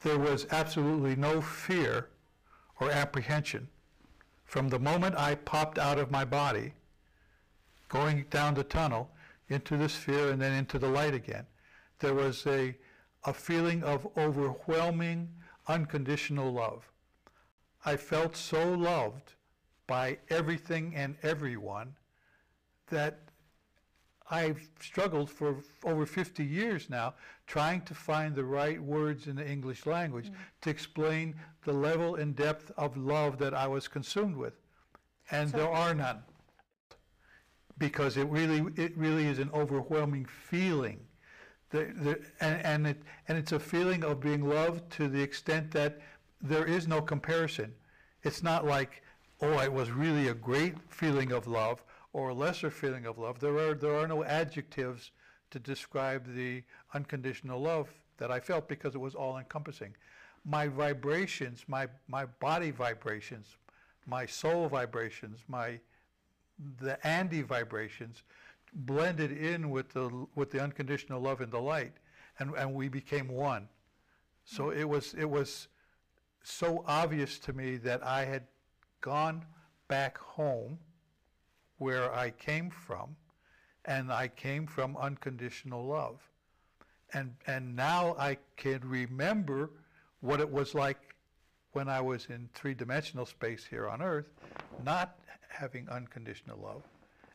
there was absolutely no fear or apprehension from the moment I popped out of my body, going down the tunnel into the sphere and then into the light again. There was a, a feeling of overwhelming, unconditional love. I felt so loved by everything and everyone that I've struggled for over 50 years now trying to find the right words in the English language mm. to explain the level and depth of love that I was consumed with. And so, there are none. Because it really, it really is an overwhelming feeling. The, the, and, and, it, and it's a feeling of being loved to the extent that there is no comparison. It's not like, oh, it was really a great feeling of love or a lesser feeling of love. There are, there are no adjectives to describe the unconditional love that I felt because it was all encompassing. My vibrations, my, my body vibrations, my soul vibrations, my the NDE vibrations blended in with the with the unconditional love and the light and, and we became one. So mm. it was it was so obvious to me that I had gone back home where I came from, and I came from unconditional love. And, and now I can remember what it was like when I was in three dimensional space here on Earth, not having unconditional love,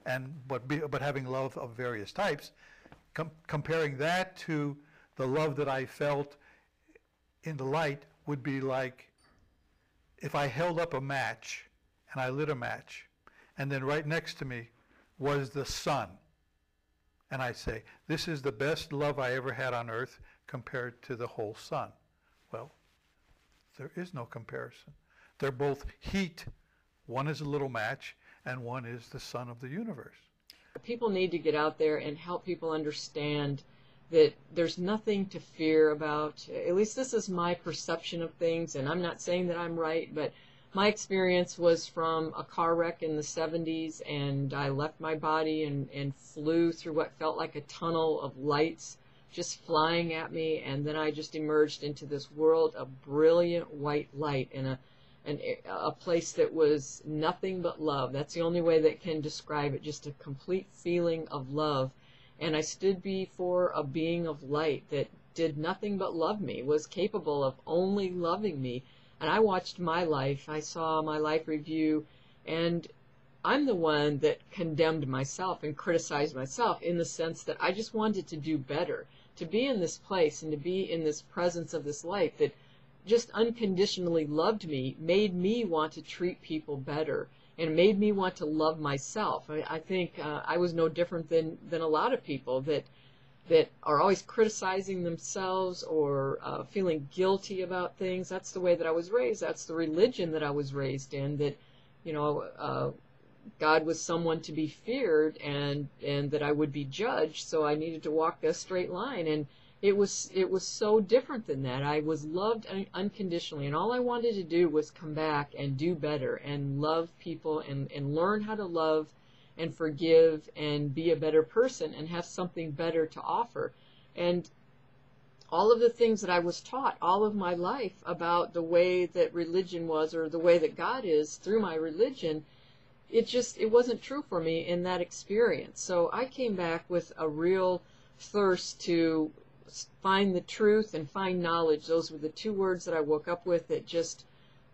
and, but, be, but having love of various types, com- comparing that to the love that I felt in the light would be like if I held up a match and I lit a match and then right next to me was the sun. And I say, this is the best love I ever had on earth compared to the whole sun. Well, there is no comparison. They're both heat. One is a little match, and one is the sun of the universe. People need to get out there and help people understand that there's nothing to fear about. At least this is my perception of things, and I'm not saying that I'm right, but my experience was from a car wreck in the 70s, and I left my body and, and flew through what felt like a tunnel of lights just flying at me, and then I just emerged into this world of brilliant white light in a an, a place that was nothing but love. That's the only way that can describe it, just a complete feeling of love. And I stood before a being of light that did nothing but love me, was capable of only loving me and I watched my life. I saw my life review, and I'm the one that condemned myself and criticized myself in the sense that I just wanted to do better, to be in this place and to be in this presence of this life that just unconditionally loved me, made me want to treat people better, and made me want to love myself. I, I think uh, I was no different than than a lot of people that that are always criticizing themselves or uh, feeling guilty about things. That's the way that I was raised. That's the religion that I was raised in. That, you know, uh, God was someone to be feared, and and that I would be judged. So I needed to walk a straight line, and it was it was so different than that. I was loved un- unconditionally, and all I wanted to do was come back and do better and love people and and learn how to love and forgive and be a better person and have something better to offer. And all of the things that I was taught all of my life about the way that religion was or the way that God is through my religion, it just it wasn't true for me in that experience. So I came back with a real thirst to find the truth and find knowledge. Those were the two words that I woke up with that just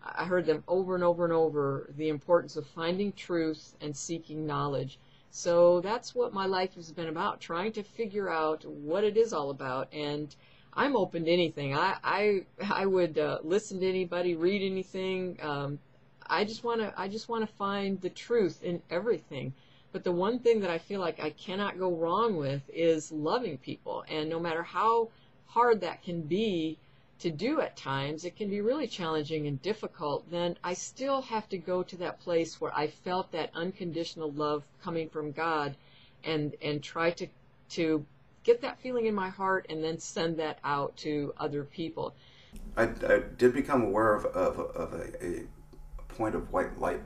I heard them over and over and over the importance of finding truth and seeking knowledge. So that's what my life has been about, trying to figure out what it is all about. And I'm open to anything. I I I would uh, listen to anybody, read anything. Um, I just want to I just want to find the truth in everything. But the one thing that I feel like I cannot go wrong with is loving people. And no matter how hard that can be, to do at times, it can be really challenging and difficult, then I still have to go to that place where I felt that unconditional love coming from God and and try to to get that feeling in my heart and then send that out to other people. I, I did become aware of, of, of a, a point of white light,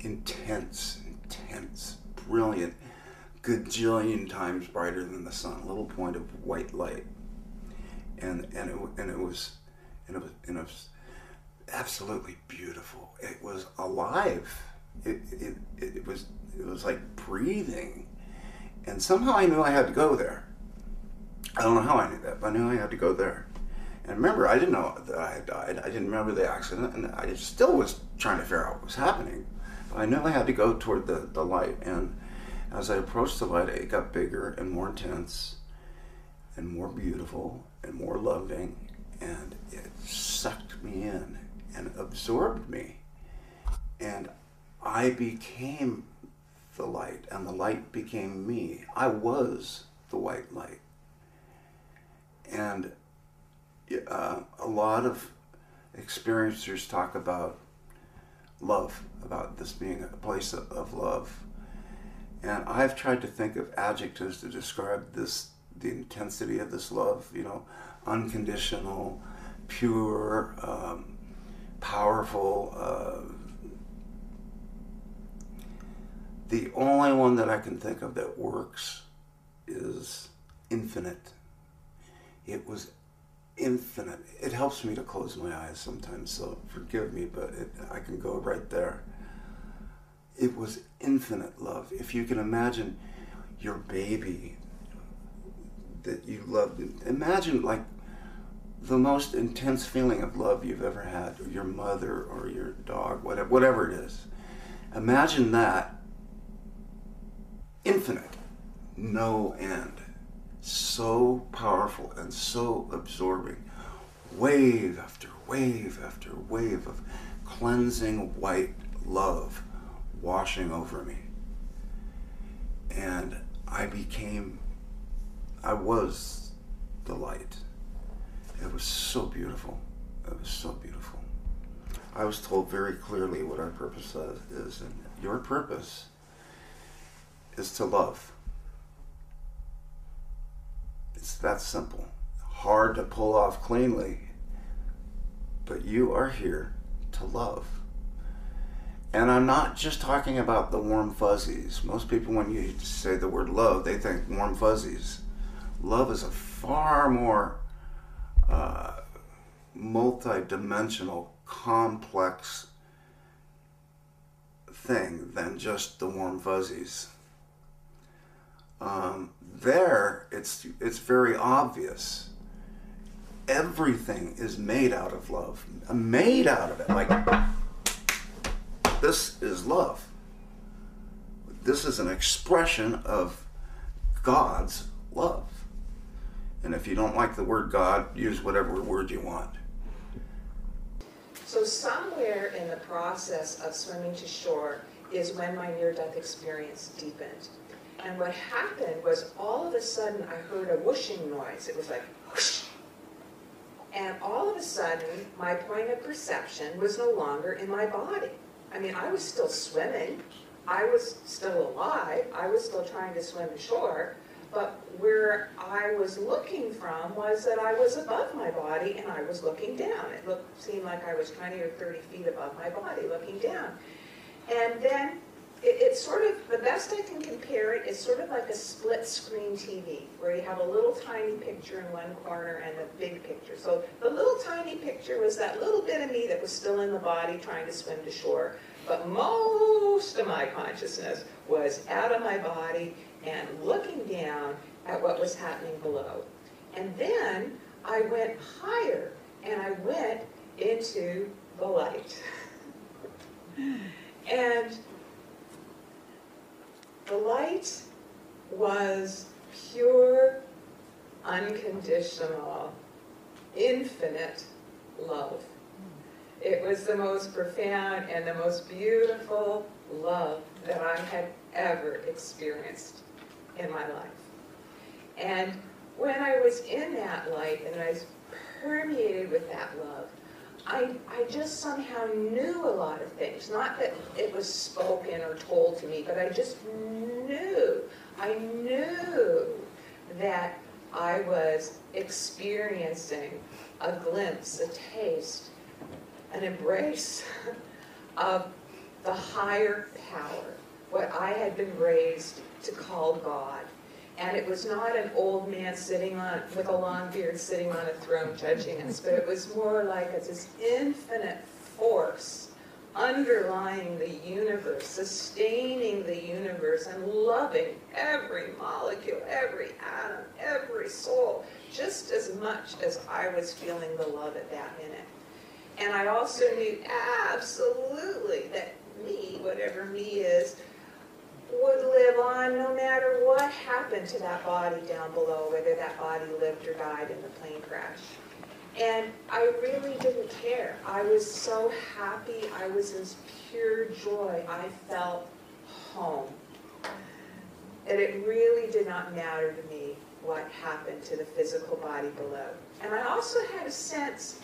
intense, intense, brilliant, gajillion times brighter than the sun, a little point of white light and and it, and it was and it was, and it was absolutely beautiful. It was alive. It, it, it, was it was like breathing, and somehow I knew I had to go there. I don't know how I knew that, but I knew I had to go there. And remember, I didn't know that I had died. I didn't remember the accident, and I still was trying to figure out what was happening. But I knew I had to go toward the, the light, and as I approached the light, it got bigger and more intense, and more beautiful, and more loving, and it sucked me in and absorbed me. And I became the light, and the light became me. I was the white light. And uh, a lot of experiencers talk about love, about this being a place of, of love. And I've tried to think of adjectives to describe this, the intensity of this love, you know, unconditional, pure, um, powerful. Uh, the only one that I can think of that works is infinite. It was infinite. It helps me to close my eyes sometimes, so forgive me, but it, I can go right there. It was infinite love. If you can imagine your baby that you loved, imagine like the most intense feeling of love you've ever had, or your mother or your dog, whatever, whatever it is. Imagine that infinite, no end so powerful and so absorbing. Wave after wave after wave of cleansing white love washing over me. And I became, I was the light. It was so beautiful. It was so beautiful. I was told very clearly what our purpose is, and your purpose is to love. It's that simple. Hard to pull off cleanly, but you are here to love. And I'm not just talking about the warm fuzzies. Most people, when you say the word love, they think warm fuzzies. Love is a far more uh, multi-dimensional, complex thing than just the warm fuzzies. Um, there, it's it's very obvious. Everything is made out of love, made out of it. Like this is love. This is an expression of God's love. And if you don't like the word God, use whatever word you want. So somewhere in the process of swimming to shore is when my near-death experience deepened. And what happened was all of a sudden I heard a whooshing noise. It was like whoosh. And all of a sudden my point of perception was no longer in my body. I mean, I was still swimming. I was still alive. I was still trying to swim ashore. But where I was looking from was that I was above my body and I was looking down. It looked, seemed like I was 20 or 30 feet above my body looking down. And then it, it's sort of, the best I can compare it is sort of like a split screen TV, where you have a little tiny picture in one corner and a big picture. So the little tiny picture was that little bit of me that was still in the body trying to swim to shore, but most of my consciousness was out of my body and looking down at what was happening below. And then I went higher and I went into the light. and the light was pure, unconditional, infinite love. It was the most profound and the most beautiful love that I had ever experienced in my life. And when I was in that light and I was permeated with that love, I, I just somehow knew a lot of things. Not that it was spoken or told to me, but I just knew. I knew that I was experiencing a glimpse, a taste, an embrace of the higher power, what I had been raised to call God. And it was not an old man sitting on, with a long beard sitting on a throne judging us, but it was more like this infinite force underlying the universe, sustaining the universe, and loving every molecule, every atom, every soul, just as much as I was feeling the love at that minute. And I also knew absolutely that me, whatever me is, would live on no matter what happened to that body down below, whether that body lived or died in the plane crash. And I really didn't care. I was so happy. I was in pure joy. I felt home. And it really did not matter to me what happened to the physical body below. And I also had a sense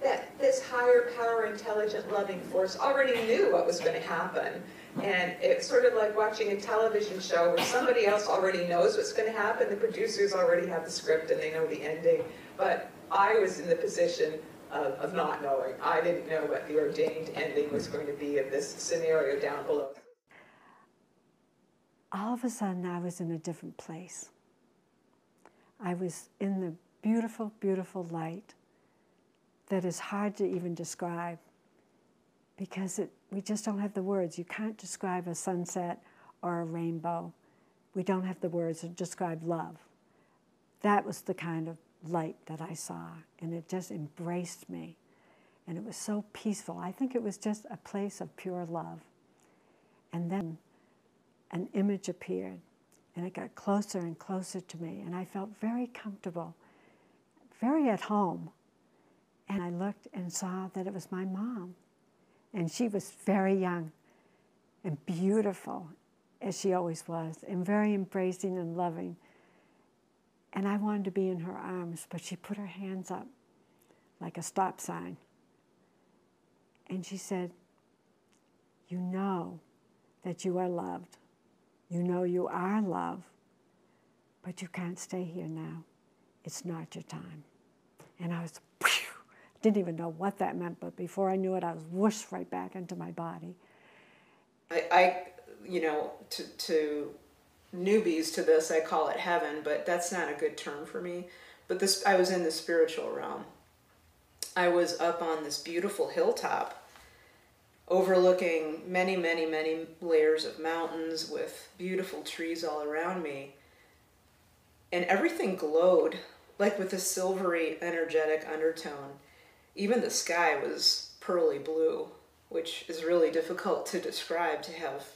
that this higher power, intelligent, loving force already knew what was going to happen. And it's sort of like watching a television show where somebody else already knows what's going to happen. The producers already have the script and they know the ending. But I was in the position of, of not knowing. I didn't know what the ordained ending was going to be of this scenario down below. All of a sudden, I was in a different place. I was in the beautiful, beautiful light that is hard to even describe because it, we just don't have the words. You can't describe a sunset or a rainbow. We don't have the words to describe love. That was the kind of light that I saw, and it just embraced me. And it was so peaceful. I think it was just a place of pure love. And then an image appeared, and it got closer and closer to me, and I felt very comfortable, very at home. And I looked and saw that it was my mom. And she was very young and beautiful, as she always was, and very embracing and loving. And I wanted to be in her arms, but she put her hands up like a stop sign. And she said, You know that you are loved. You know you are love, but you can't stay here now. It's not your time. And I was, didn't even know what that meant, but before I knew it, I was whooshed right back into my body. I, I you know, to, to newbies to this, I call it heaven, but that's not a good term for me. But this, I was in the spiritual realm. I was up on this beautiful hilltop overlooking many, many, many layers of mountains with beautiful trees all around me. And everything glowed like with a silvery, energetic undertone. Even the sky was pearly blue, which is really difficult to describe to have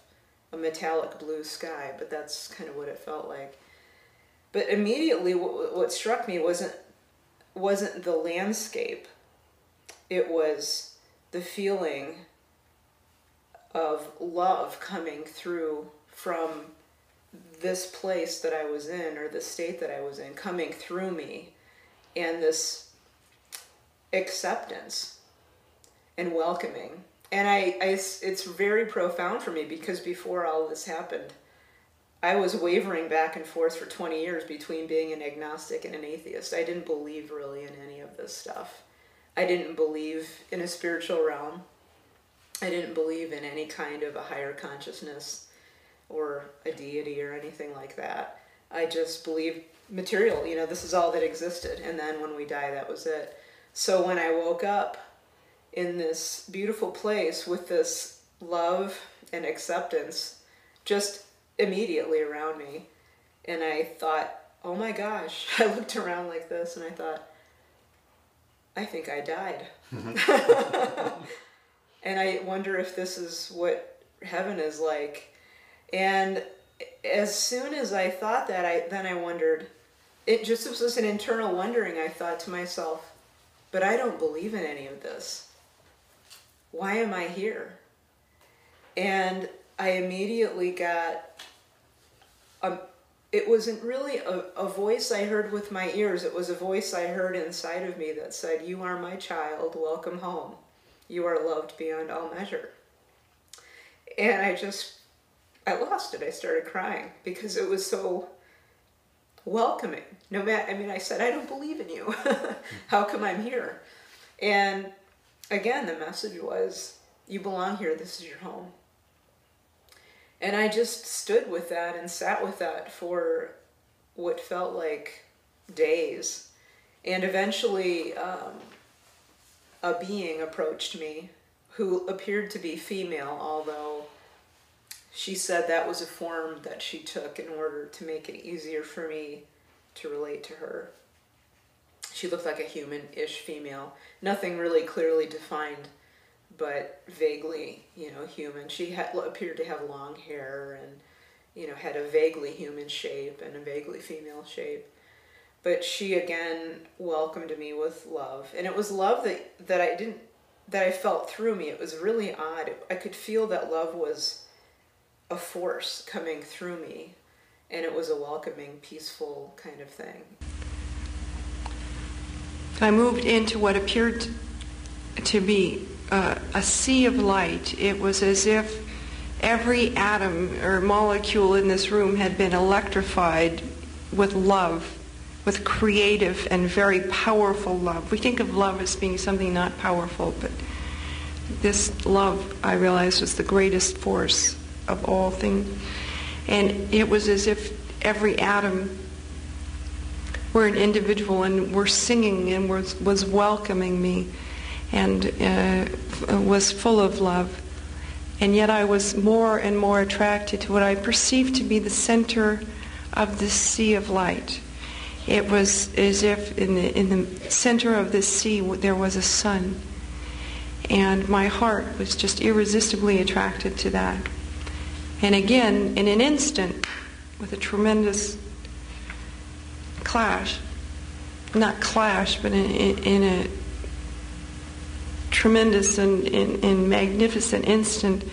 a metallic blue sky, but that's kind of what it felt like. But immediately, what, what struck me wasn't wasn't the landscape; it was the feeling of love coming through from this place that I was in, or the state that I was in, coming through me, and this acceptance and welcoming and I, I, it's very profound for me because before all this happened, I was wavering back and forth for 20 years between being an agnostic and an atheist. I didn't believe really in any of this stuff. I didn't believe in a spiritual realm. I didn't believe in any kind of a higher consciousness or a deity or anything like that. I just believed material, you know, this is all that existed. And then when we die, that was it. So when I woke up, in this beautiful place with this love and acceptance just immediately around me. And I thought, oh my gosh, I looked around like this and I thought, I think I died. and I wonder if this is what heaven is like. And as soon as I thought that, I then I wondered, it just was an internal wondering. I thought to myself, but I don't believe in any of this why am I here? And I immediately got a, it wasn't really a, a voice I heard with my ears. It was a voice I heard inside of me that said, You are my child, welcome home. You are loved beyond all measure. And I just, I lost it. I started crying because it was so welcoming. No matter, I mean, I said, I don't believe in you. How come I'm here? And again, the message was, you belong here, this is your home. And I just stood with that and sat with that for what felt like days. And eventually, um, a being approached me who appeared to be female, although she said that was a form that she took in order to make it easier for me to relate to her. She looked like a human ish female, nothing really clearly defined, but vaguely, you know, human. She had, appeared to have long hair and, you know, had a vaguely human shape and a vaguely female shape. But she again welcomed me with love. And it was love that, that I didn't, that I felt through me. It was really odd. I could feel that love was a force coming through me. And it was a welcoming, peaceful kind of thing. I moved into what appeared to be uh, a sea of light. It was as if every atom or molecule in this room had been electrified with love, with creative and very powerful love. We think of love as being something not powerful, but this love, I realized, was the greatest force of all things. And it was as if every atom were an individual and were singing and was, was welcoming me and uh, was full of love. And yet I was more and more attracted to what I perceived to be the center of this sea of light. It was as if in the, in the center of this sea there was a sun. And my heart was just irresistibly attracted to that. And again, in an instant, with a tremendous clash, not clash, but in, in, in a tremendous and, magnificent instant,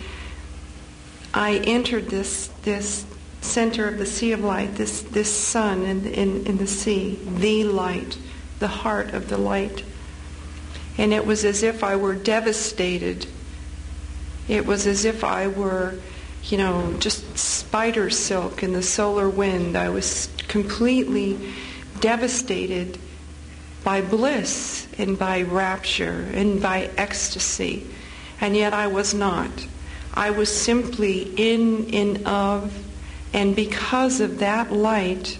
I entered this this center of the sea of light, this this sun in, in, in the sea, the light, the heart of the light. And it was as if I were devastated. It was as if I were, you know, just spider silk in the solar wind. I was completely devastated by bliss and by rapture and by ecstasy. And yet I was not. I was simply in and of, and because of that light,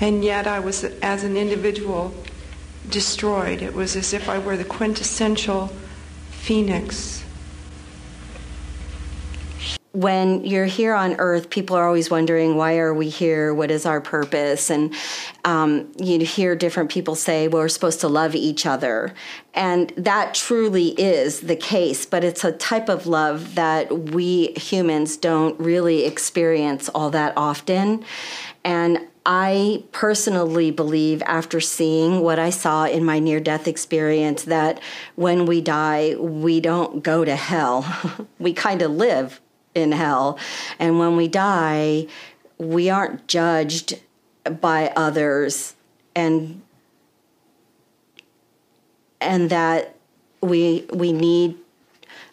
and yet I was, as an individual, destroyed. It was as if I were the quintessential phoenix when you're here on earth, people are always wondering, why are we here? What is our purpose? And um, you hear different people say, well, we're supposed to love each other. And that truly is the case, but it's a type of love that we humans don't really experience all that often. And I personally believe, after seeing what I saw in my near death experience, that when we die, we don't go to hell. we kind of live in hell. And when we die, we aren't judged by others and and that we we need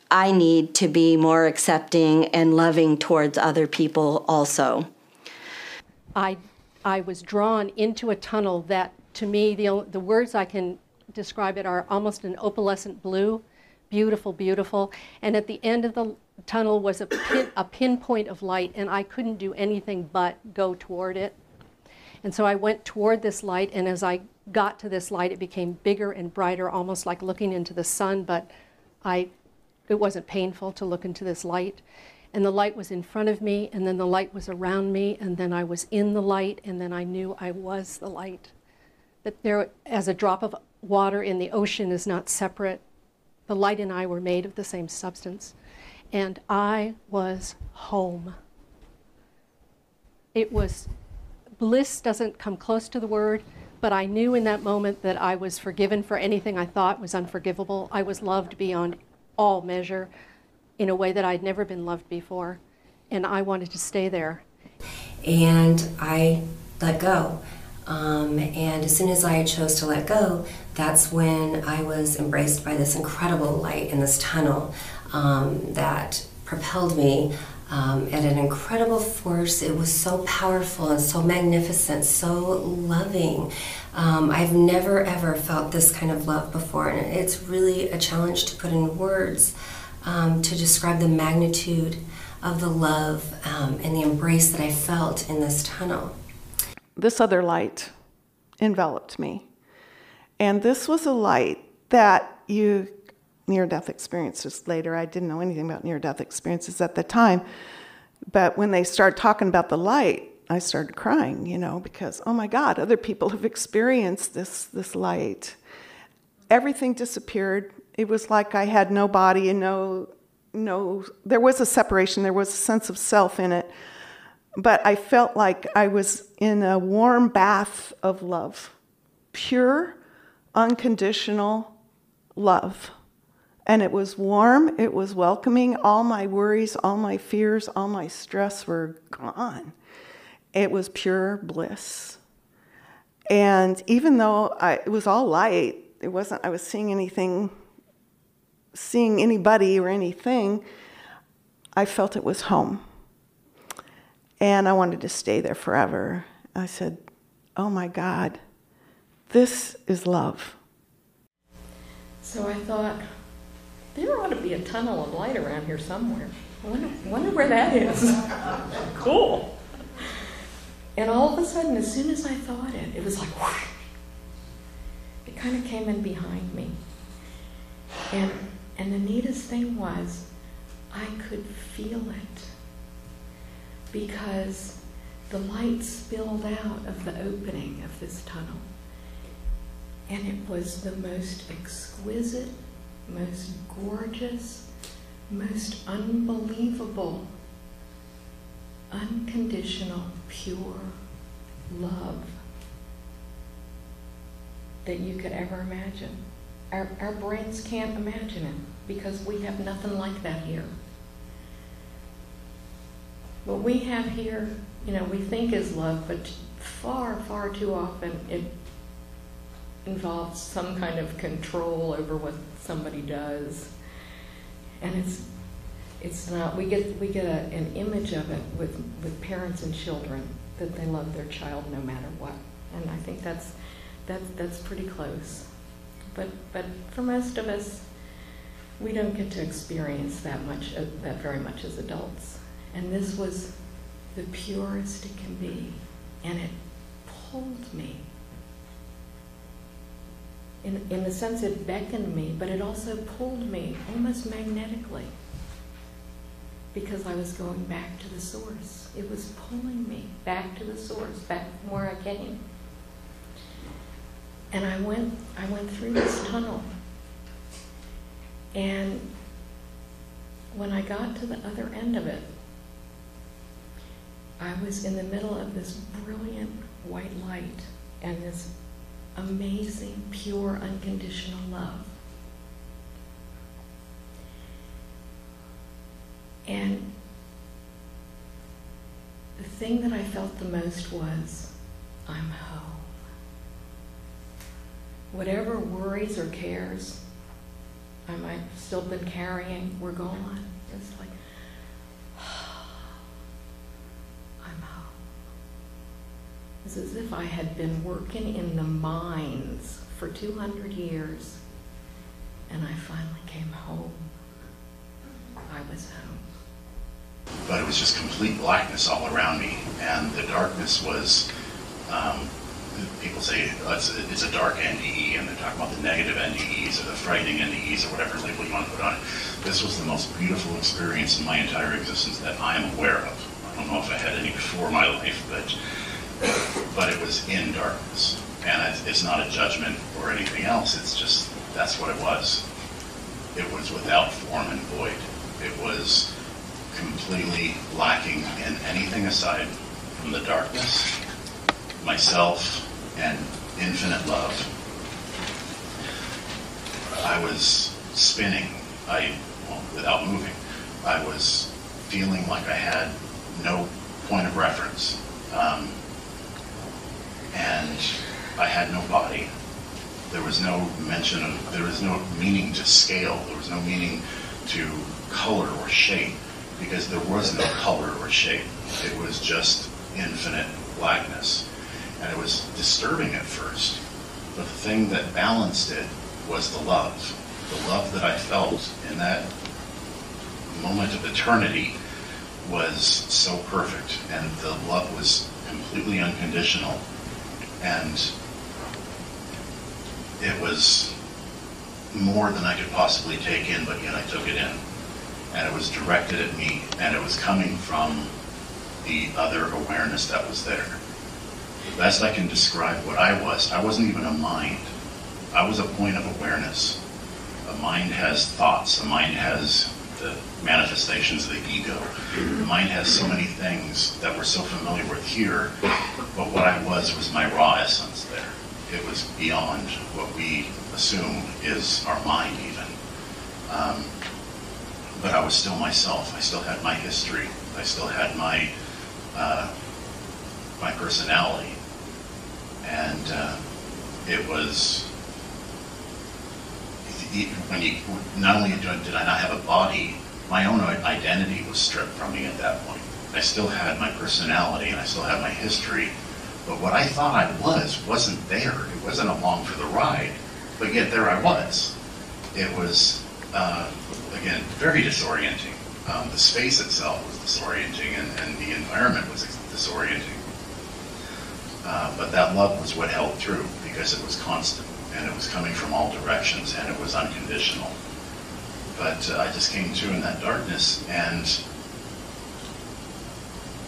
I need to be more accepting and loving towards other people also. I I was drawn into a tunnel that to me the the words I can describe it are almost an opalescent blue, beautiful, beautiful. And at the end of the tunnel was a, pin, a pinpoint of light, and I couldn't do anything but go toward it. And so I went toward this light, and as I got to this light, it became bigger and brighter, almost like looking into the sun, but I, it wasn't painful to look into this light. And the light was in front of me, and then the light was around me, and then I was in the light, and then I knew I was the light. That there, as a drop of water in the ocean is not separate, the light and I were made of the same substance and I was home. It was, bliss doesn't come close to the word, but I knew in that moment that I was forgiven for anything I thought was unforgivable. I was loved beyond all measure in a way that I'd never been loved before, and I wanted to stay there. And I let go. Um, and as soon as I chose to let go, that's when I was embraced by this incredible light in this tunnel um, that propelled me um, at an incredible force. It was so powerful and so magnificent, so loving. Um, I've never ever felt this kind of love before, and it's really a challenge to put in words um, to describe the magnitude of the love um, and the embrace that I felt in this tunnel. this other light enveloped me. And this was a light that you near death experiences later. I didn't know anything about near death experiences at the time. But when they started talking about the light, I started crying, you know, because oh my God, other people have experienced this this light. Everything disappeared. It was like I had no body and no no there was a separation, there was a sense of self in it. But I felt like I was in a warm bath of love. Pure, unconditional love. And it was warm, it was welcoming. All my worries, all my fears, all my stress were gone. It was pure bliss. And even though I, it was all light, it wasn't, I was seeing anything, seeing anybody or anything, I felt it was home. And I wanted to stay there forever. I said, Oh my God, this is love. So I thought, there ought to be a tunnel of light around here somewhere. I wonder, wonder where that is. cool. And all of a sudden, as soon as I thought it, it was like whoosh. It kind of came in behind me. And and the neatest thing was I could feel it. Because the light spilled out of the opening of this tunnel. And it was the most exquisite, most gorgeous, most unbelievable, unconditional, pure love that you could ever imagine. Our, our brains can't imagine it because we have nothing like that here. What we have here, you know, we think is love, but far, far too often it involves some kind of control over what somebody does. And it's it's not we get we get a, an image of it with with parents and children that they love their child no matter what. And I think that's that's that's pretty close. But but for most of us we don't get to experience that much uh, that very much as adults. And this was the purest it can be and it pulled me in, in the sense it beckoned me, but it also pulled me almost magnetically because I was going back to the source. It was pulling me back to the source, back from where I came. And I went, I went through this tunnel. And when I got to the other end of it, I was in the middle of this brilliant white light and this amazing, pure, unconditional love. And the thing that I felt the most was, I'm home. Whatever worries or cares I might have still been carrying were gone. It's like, I'm home. It's as if I had been working in the mines for 200 years and I finally came home. I was home. But it was just complete blackness all around me, and the darkness was. Um, people say it's, a, it's, a, dark NDE, and they're talking about the negative NDEs or the frightening NDEs or whatever label you want to put on it. This was the most beautiful experience in my entire existence that I am aware of. I don't know if I had any before my life, but but it was in darkness. And it's, not a judgment or anything else. It's just, that's what it was. It was without form and void. It was completely lacking in anything aside from the darkness, myself, and infinite love. I was spinning, I, well, without moving. I was feeling like I had no point of reference. Um, and I had no body. There was no mention of, there was no meaning to scale, there was no meaning to color or shape, because there was no color or shape. It was just infinite blackness. And it was disturbing at first, but the thing that balanced it was the love. The love that I felt in that moment of eternity was so perfect, and the love was completely unconditional. And it was more than I could possibly take in, but yet I took it in. And it was directed at me, and it was coming from the other awareness that was there. The best I can describe what I was, I wasn't even a mind. I was a point of awareness. A mind has thoughts, a mind has the manifestations of the ego. The mind has so many things that we're so familiar with here, but what I was was my raw essence there. It was beyond what we assume is our mind even. Um, but I was still myself. I still had my history. I still had my uh, my personality, and uh, it was when you not only did I not have a body, my own identity was stripped from me at that point. I still had my personality and I still had my history, but what I thought I was wasn't there. It wasn't along for the ride, but yet there I was. It was uh, again very disorienting. Um, the space itself was disorienting, and, and the environment was disorienting. Uh, but that love was what held through because it was constant and it was coming from all directions and it was unconditional. But uh, I just came to in that darkness and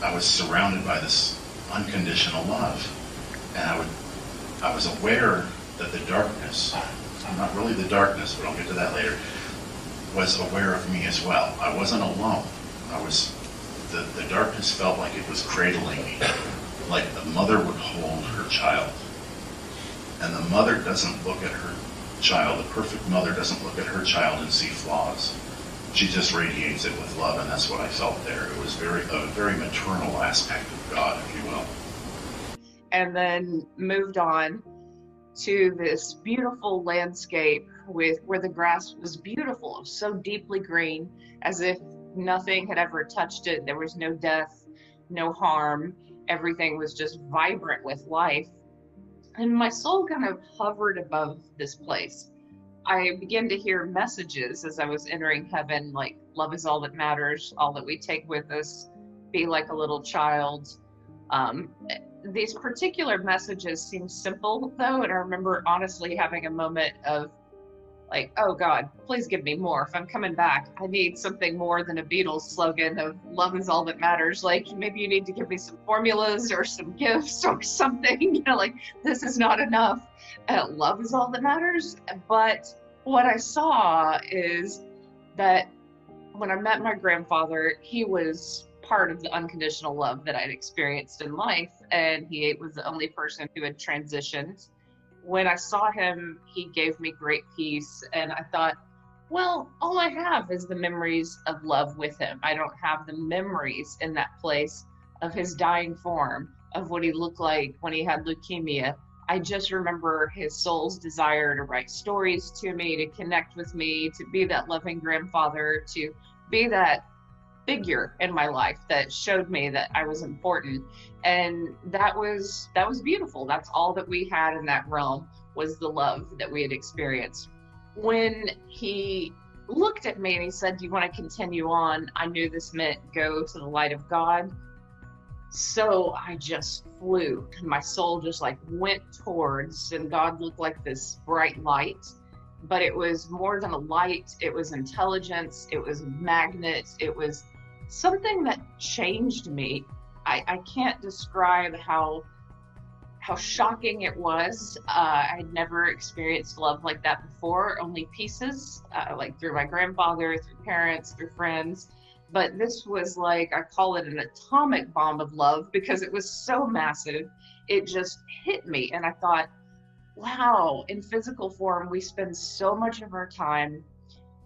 I was surrounded by this unconditional love. And I would I was aware that the darkness—I'm not really the darkness, but I'll get to that later, was aware of me as well. I wasn't alone. I was the, the darkness felt like it was cradling me, like the mother would hold her child and the mother doesn't look at her child, A perfect mother doesn't look at her child and see flaws. She just radiates it with love, and that's what I felt there. It was very a very maternal aspect of God, if you will. And then moved on to this beautiful landscape with where the grass was beautiful, so deeply green, as if nothing had ever touched it. There was no death, no harm. Everything was just vibrant with life and my soul kind of hovered above this place. I began to hear messages as I was entering heaven, like love is all that matters, all that we take with us, be like a little child. Um, these particular messages seem simple though, and I remember honestly having a moment of like, oh God, please give me more. If I'm coming back, I need something more than a Beatles slogan of love is all that matters. Like maybe you need to give me some formulas or some gifts or something. You know, like this is not enough. Uh, love is all that matters. But what I saw is that when I met my grandfather, he was part of the unconditional love that I'd experienced in life. And he was the only person who had transitioned when I saw him, he gave me great peace. And I thought, well, all I have is the memories of love with him. I don't have the memories in that place of his dying form, of what he looked like when he had leukemia. I just remember his soul's desire to write stories to me, to connect with me, to be that loving grandfather, to be that figure in my life that showed me that I was important. And that was that was beautiful. That's all that we had in that realm was the love that we had experienced. When he looked at me and he said, Do you want to continue on? I knew this meant go to the light of God. So I just flew. My soul just like went towards, and God looked like this bright light but it was more than a light it was intelligence it was a magnet it was something that changed me. I, I can't describe how how shocking it was. Uh, I'd never experienced love like that before, only pieces, uh, like through my grandfather, through parents, through friends. But this was like, I call it an atomic bomb of love because it was so massive. It just hit me. And I thought, wow, in physical form, we spend so much of our time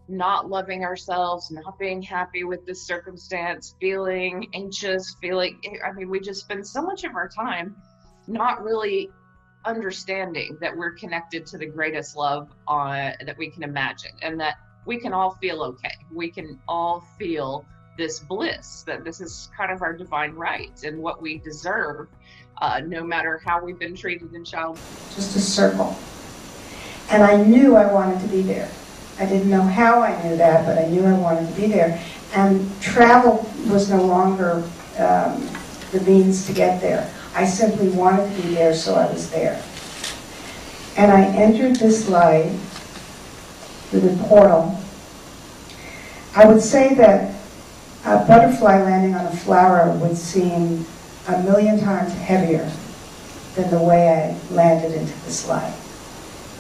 not loving ourselves, not being happy with this circumstance, feeling anxious, feeling, I mean, we just spend so much of our time not really understanding that we're connected to the greatest love that we can imagine and that we can all feel okay. We can all feel this bliss, that this is kind of our divine right and what we deserve, uh, no matter how we've been treated in childhood. Just a circle. And I knew I wanted to be there. I didn't know how I knew that, but I knew I wanted to be there. And travel was no longer um, the means to get there. I simply wanted to be there, so I was there. And I entered this life through the portal. I would say that a butterfly landing on a flower would seem a million times heavier than the way I landed into this light.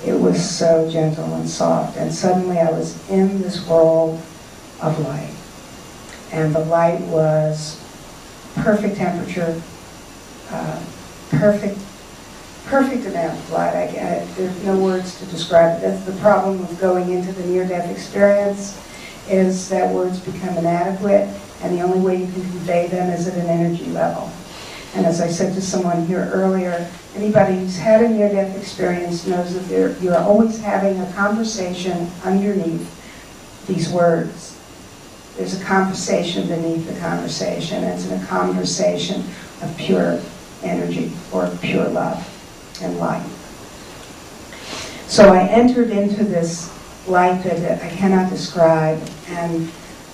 It was so gentle and soft, and suddenly I was in this world of light. And the light was perfect temperature, uh, perfect, perfect amount of light. I, I, there's no words to describe it. That's the problem with going into the near-death experience, is that words become inadequate, and the only way you can convey them is at an energy level. And as I said to someone here earlier, anybody who's had a near-death experience knows that you're always having a conversation underneath these words. There's a conversation beneath the conversation. It's a conversation of pure energy or pure love and light. So I entered into this light that I cannot describe, and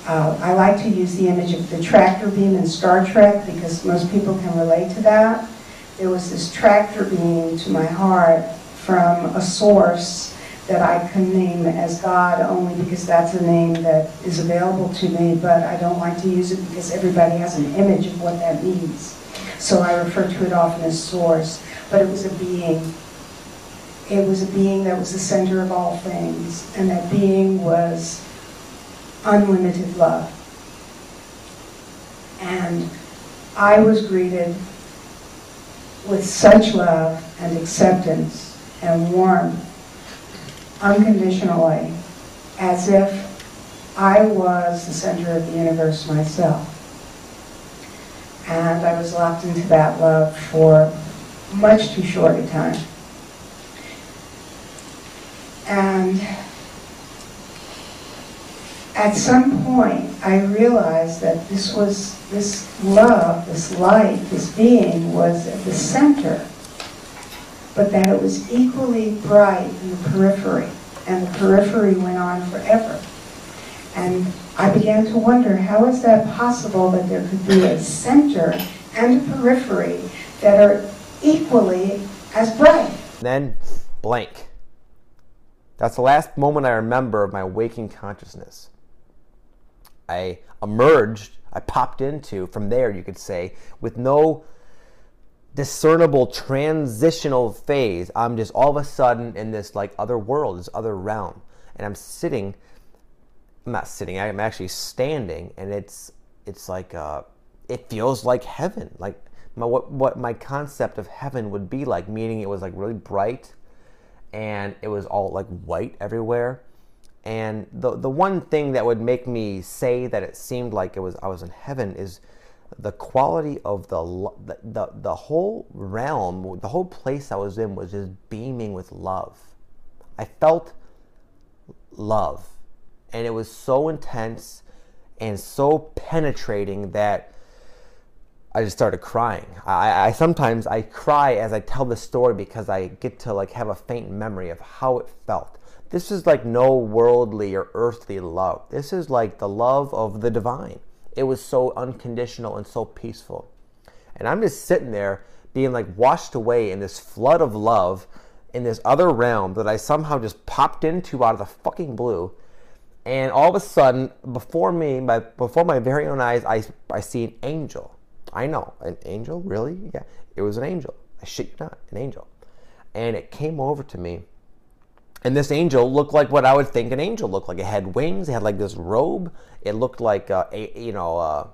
uh, I like to use the image of the tractor beam in Star Trek because most people can relate to that. There was this tractor beam to my heart from a source that I can name as God only because that's a name that is available to me, but I don't like to use it because everybody has an image of what that means. So I refer to it often as source. But it was a being. It was a being that was the center of all things, and that being was unlimited love. And I was greeted with such love and acceptance and warmth unconditionally as if I was the center of the universe myself. And I was locked into that love for much too short a time. And at some point, I realized that this was this love, this light, this being was at the center, but that it was equally bright in the periphery, and the periphery went on forever. And I began to wonder, how is that possible that there could be a center and a periphery that are equally as bright? Then blank. That's the last moment I remember of my waking consciousness. I emerged, I popped into from there, you could say, with no discernible transitional phase. I'm just all of a sudden in this like other world, this other realm. And I'm sitting, I'm not sitting, I'm actually standing, and it's it's like uh, it feels like heaven. Like my, what what my concept of heaven would be like, meaning it was like really bright and it was all like white everywhere and the the one thing that would make me say that it seemed like it was I was in heaven is the quality of the the the whole realm, the whole place I was in was just beaming with love. I felt love, and it was so intense and so penetrating that I just started crying. I, I sometimes I cry as I tell the story because I get to like have a faint memory of how it felt this is like no worldly or earthly love. This is like the love of the divine. It was so unconditional and so peaceful. And I'm just sitting there being like washed away in this flood of love in this other realm that I somehow just popped into out of the fucking blue. And all of a sudden, before me, my, before my very own eyes, I, I see an angel. I know, an angel? Really? Yeah, it was an angel. I shit you not, an angel. And it came over to me and this angel looked like what I would think an angel looked like. It had wings. It had like this robe. It looked like uh, a you know uh,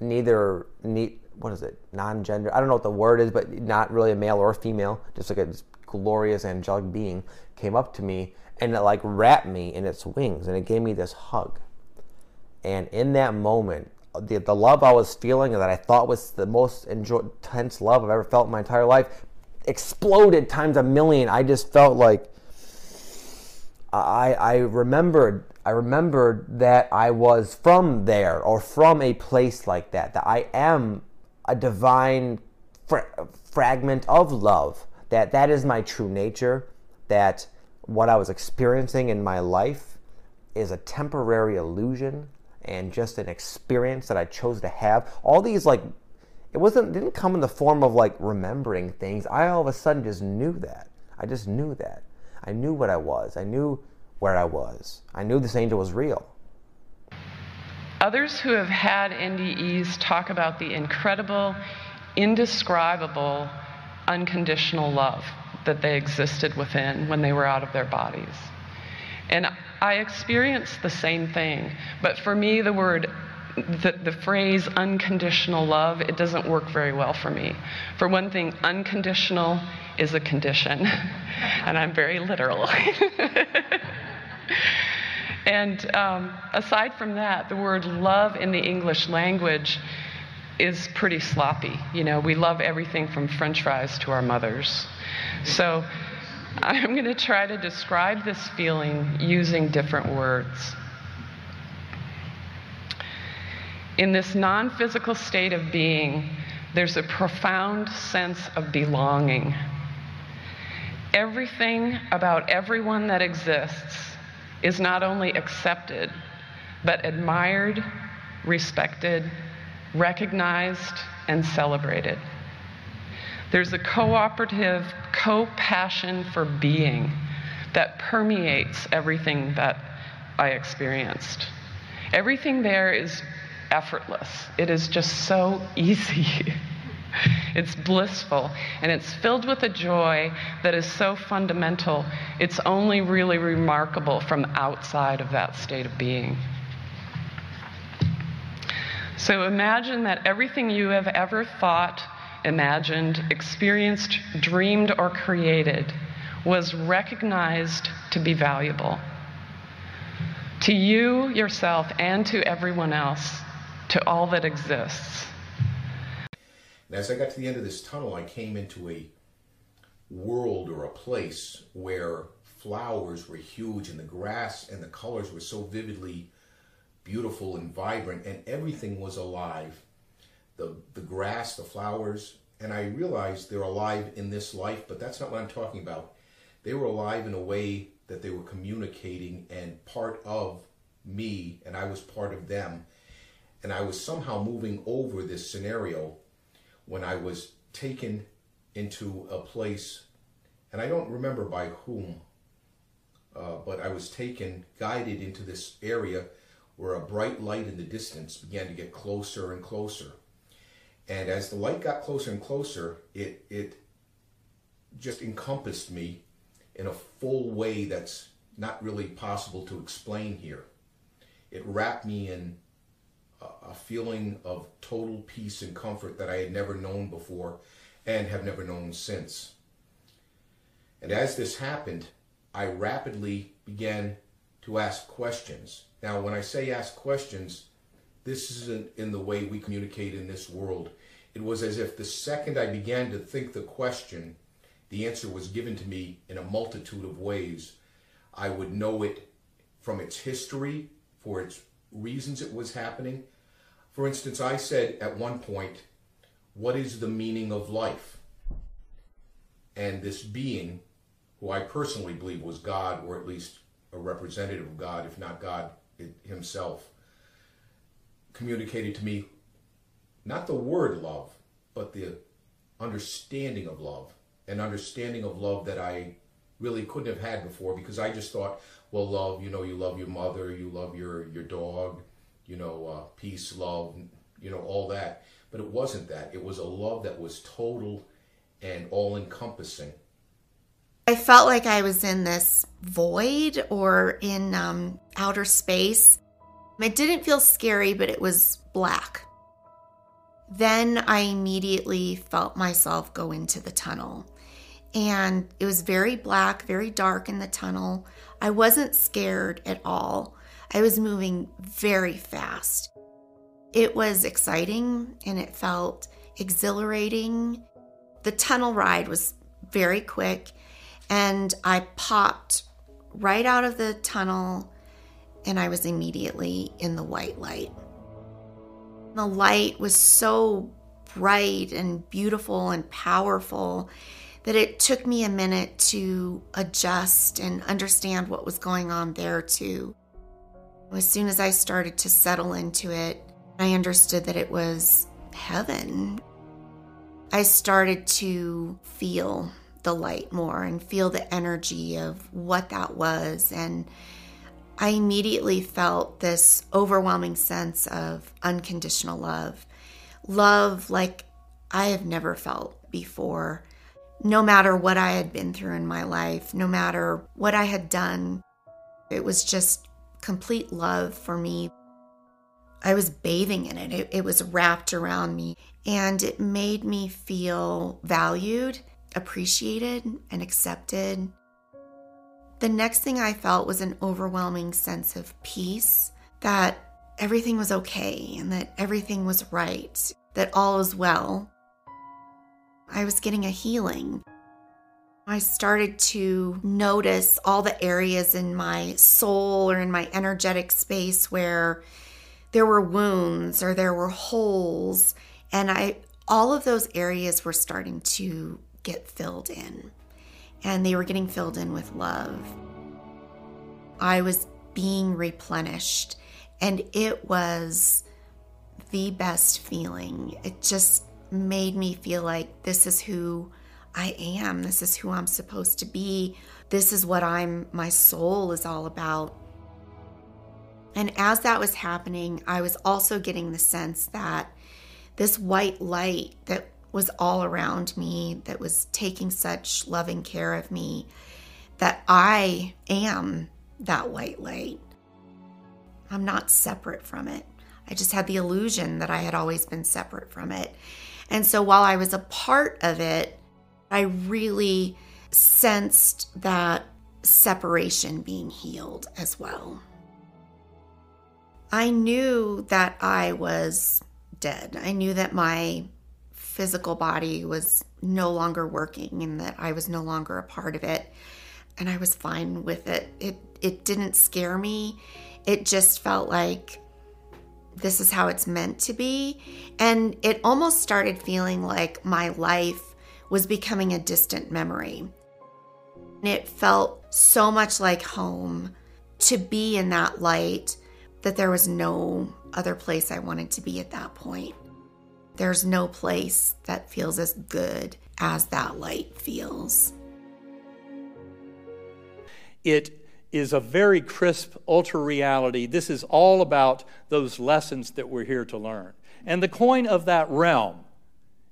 neither ne- what is it non-gender. I don't know what the word is, but not really a male or a female. Just like a glorious angelic being came up to me and it like wrapped me in its wings and it gave me this hug. And in that moment, the, the love I was feeling that I thought was the most intense love I've ever felt in my entire life exploded times a million. I just felt like I, I remembered I remembered that I was from there or from a place like that. That I am a divine fra- fragment of love. That that is my true nature. That what I was experiencing in my life is a temporary illusion and just an experience that I chose to have. All these like It wasn't didn't come in the form of like remembering things. I all of a sudden just knew that. I just knew that. I knew what I was. I knew where I was. I knew this angel was real. Others who have had NDEs talk about the incredible, indescribable, unconditional love that they existed within when they were out of their bodies. And I experienced the same thing, but for me, the word the, the phrase unconditional love, it doesn't work very well for me. For one thing, unconditional is a condition, and I'm very literal. and um, aside from that, the word love in the English language is pretty sloppy. You know, we love everything from french fries to our mothers. So I'm going to try to describe this feeling using different words. In this non physical state of being, there's a profound sense of belonging. Everything about everyone that exists is not only accepted, but admired, respected, recognized, and celebrated. There's a cooperative co passion for being that permeates everything that I experienced. Everything there is effortless, it is just so easy. it's blissful, and it's filled with a joy that is so fundamental, it's only really remarkable from outside of that state of being. So imagine that everything you have ever thought, imagined, experienced, dreamed, or created was recognized to be valuable. To you, yourself, and to everyone else, to all that exists. As I got to the end of this tunnel, I came into a world or a place where flowers were huge and the grass and the colors were so vividly beautiful and vibrant and everything was alive. The, the grass, the flowers, and I realized they're alive in this life, but that's not what I'm talking about. They were alive in a way that they were communicating and part of me, and I was part of them. And I was somehow moving over this scenario when I was taken into a place, and I don't remember by whom, uh, but I was taken, guided into this area where a bright light in the distance began to get closer and closer. And as the light got closer and closer, it, it just encompassed me in a full way that's not really possible to explain here. It wrapped me in a feeling of total peace and comfort that I had never known before and have never known since. And as this happened, I rapidly began to ask questions. Now, when I say ask questions, this isn't in the way we communicate in this world. It was as if the second I began to think the question, the answer was given to me in a multitude of ways. I would know it from its history, for its reasons it was happening. For instance, I said at one point, What is the meaning of life? And this being, who I personally believe was God, or at least a representative of God, if not God himself, communicated to me not the word love, but the understanding of love, an understanding of love that I really couldn't have had before because I just thought, well, love, you know, you love your mother, you love your, your dog, you know, uh, peace, love, you know, all that. But it wasn't that. It was a love that was total and all encompassing. I felt like I was in this void or in um, outer space. It didn't feel scary, but it was black. Then I immediately felt myself go into the tunnel. And it was very black, very dark in the tunnel. I wasn't scared at all. I was moving very fast. It was exciting and it felt exhilarating. The tunnel ride was very quick, and I popped right out of the tunnel and I was immediately in the white light. The light was so bright and beautiful and powerful that it took me a minute to adjust and understand what was going on there, too. As soon as I started to settle into it, I understood that it was heaven. I started to feel the light more and feel the energy of what that was. And I immediately felt this overwhelming sense of unconditional love. Love like I have never felt before. No matter what I had been through in my life, no matter what I had done, it was just complete love for me. I was bathing in it. it. It, was wrapped around me and it made me feel valued, appreciated, and accepted. The next thing I felt was an overwhelming sense of peace that everything was okay and that everything was right, that all was well. I was getting a healing. I started to notice all the areas in my soul or in my energetic space where there were wounds or there were holes and I all of those areas were starting to get filled in and they were getting filled in with love. I was being replenished, and it was the best feeling. It just made me feel like this is who I am. This is who I'm supposed to be. This is what I'm my soul is all about. And as that was happening, I was also getting the sense that this white light that was all around me, that was taking such loving care of me, that I am that white light. I'm not separate from it. I just had the illusion that I had always been separate from it. And so while I was a part of it, I really sensed that separation being healed as well. I knew that I was dead. I knew that my physical body was no longer working and that I was no longer a part of it. And I was fine with it. It it didn't scare me. It just felt like this is how it's meant to be. And it almost started feeling like my life was becoming a distant memory. And it felt so much like home to be in that light that there was no other place I wanted to be at that point. There's no place that feels as good as that light feels. It is a very crisp ultra reality. This is all about those lessons that we're here to learn. And the coin of that realm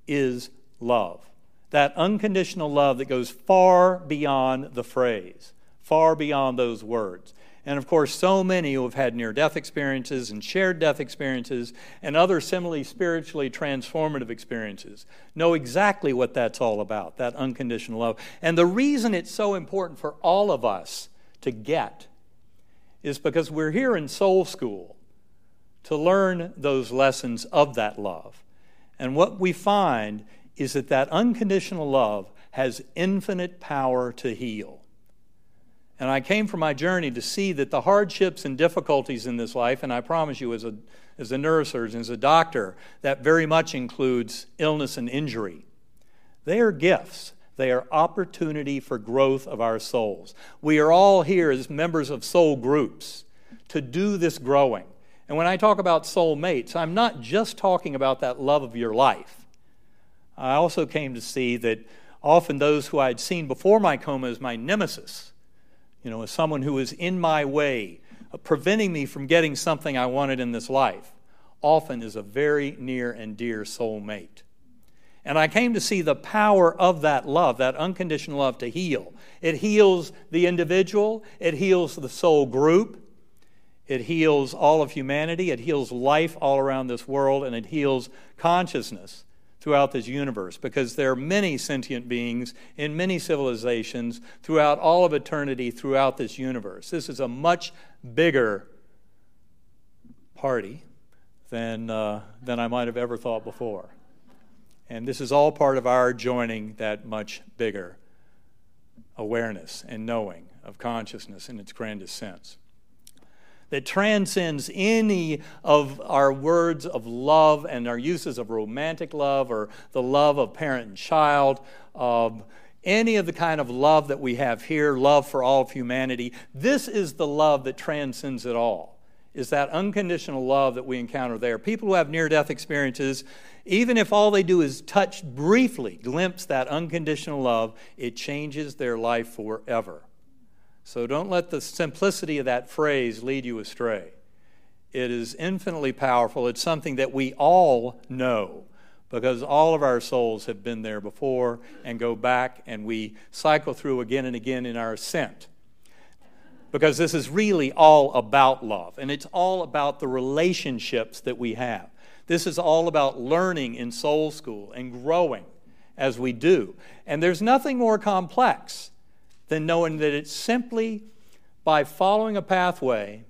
is love. That unconditional love that goes far beyond the phrase, far beyond those words. And of course, so many who have had near death experiences and shared death experiences and other similarly spiritually transformative experiences know exactly what that's all about that unconditional love. And the reason it's so important for all of us to get is because we're here in soul school to learn those lessons of that love. And what we find is that that unconditional love has infinite power to heal. And I came from my journey to see that the hardships and difficulties in this life, and I promise you, as a, as a neurosurgeon, as a doctor, that very much includes illness and injury. They are gifts. They are opportunity for growth of our souls. We are all here as members of soul groups to do this growing. And when I talk about soul mates, I'm not just talking about that love of your life. I also came to see that often those who I'd seen before my coma as my nemesis you know, as someone who was in my way, uh, preventing me from getting something I wanted in this life, often is a very near and dear soul mate. And I came to see the power of that love, that unconditional love to heal. It heals the individual, it heals the soul group, it heals all of humanity, it heals life all around this world, and it heals consciousness throughout this universe because there are many sentient beings in many civilizations throughout all of eternity, throughout this universe. This is a much bigger party than, uh, than I might have ever thought before. And this is all part of our joining that much bigger awareness and knowing of consciousness in its grandest sense that transcends any of our words of love and our uses of romantic love or the love of parent and child, of any of the kind of love that we have here, love for all of humanity. This is the love that transcends it all. is that unconditional love that we encounter there. People who have near death experiences, even if all they do is touch briefly, glimpse that unconditional love, it changes their life forever. So don't let the simplicity of that phrase lead you astray. It is infinitely powerful. It's something that we all know because all of our souls have been there before and go back and we cycle through again and again in our ascent because this is really all about love and it's all about the relationships that we have. This is all about learning in soul school and growing as we do. And there's nothing more complex than knowing that it's simply by following a pathway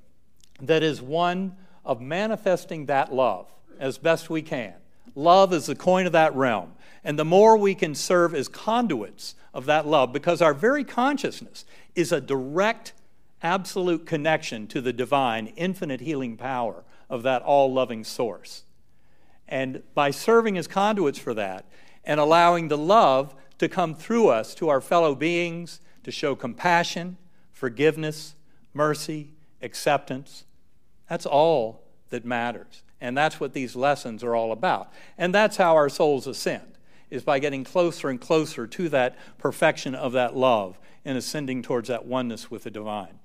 that is one of manifesting that love as best we can. Love is the coin of that realm. And the more we can serve as conduits of that love, because our very consciousness is a direct absolute connection to the divine, infinite healing power of that all loving source. And by serving as conduits for that and allowing the love to come through us to our fellow beings, to show compassion, forgiveness, mercy, acceptance, that's all that matters. And that's what these lessons are all about. And that's how our souls ascend, is by getting closer and closer to that perfection of that love and ascending towards that oneness with the divine.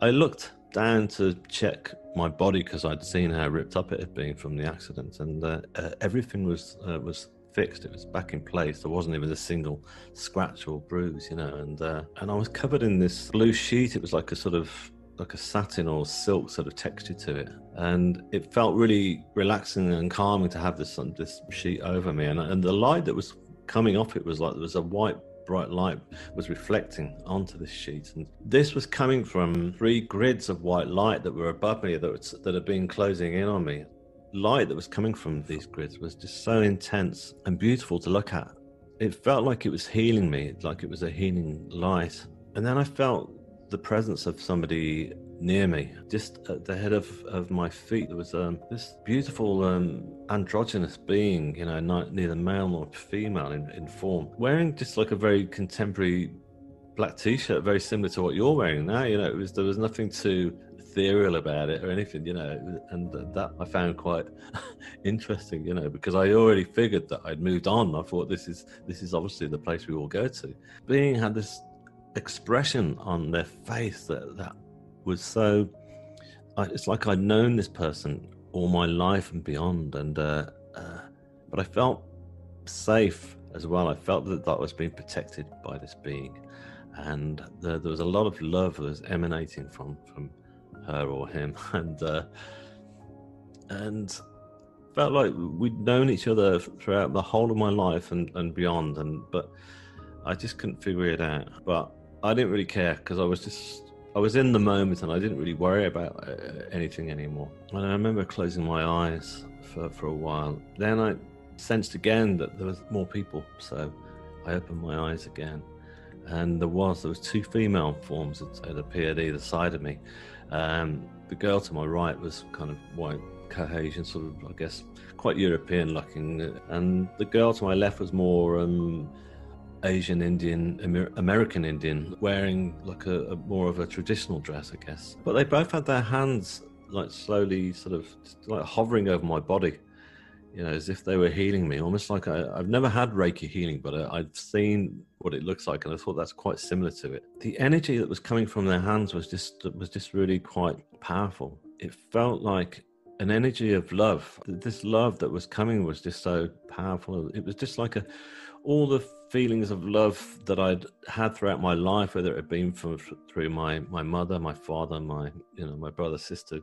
I looked down to check my body because I'd seen how ripped up it had been from the accident, and uh, uh, everything was uh, was fixed. It was back in place. There wasn't even a single scratch or bruise, you know. And uh, and I was covered in this blue sheet. It was like a sort of like a satin or silk sort of texture to it, and it felt really relaxing and calming to have this this sheet over me. And and the light that was coming off it was like there was a white bright light was reflecting onto this sheet. And this was coming from three grids of white light that were above me that, was, that had been closing in on me. Light that was coming from these grids was just so intense and beautiful to look at. It felt like it was healing me, like it was a healing light. And then I felt the presence of somebody near me, just at the head of, of my feet. There was um, this beautiful um, androgynous being, you know, not, neither male nor female in, in form, wearing just like a very contemporary black t-shirt, very similar to what you're wearing now. You know, it was there was nothing too ethereal about it or anything, you know, and that I found quite interesting, you know, because I already figured that I'd moved on. I thought this is this is obviously the place we all go to. Being had this expression on their face that that was so. It's like I'd known this person all my life and beyond, and uh, uh, but I felt safe as well. I felt that that was being protected by this being, and the, there was a lot of love that was emanating from from her or him, and uh, and felt like we'd known each other throughout the whole of my life and, and beyond, and but I just couldn't figure it out. But I didn't really care because I was just I was in the moment and I didn't really worry about uh, anything anymore. And I remember closing my eyes for, for a while. Then I sensed again that there was more people, so I opened my eyes again, and there was there was two female forms that had appeared either side of me. Um, the girl to my right was kind of white Caucasian, sort of I guess quite European looking, and the girl to my left was more. Um, Asian Indian, Amer- American Indian, wearing like a, a, more of a traditional dress, I guess. But they both had their hands like slowly, sort of like hovering over my body, you know, as if they were healing me. Almost like I, have never had Reiki healing, but I, I've seen what it looks like, and I thought that's quite similar to it. The energy that was coming from their hands was just was just really quite powerful. It felt like an energy of love. This love that was coming was just so powerful. It was just like a all the feelings of love that I'd had throughout my life, whether it had been from through my my mother, my father, my you know my brother, sister,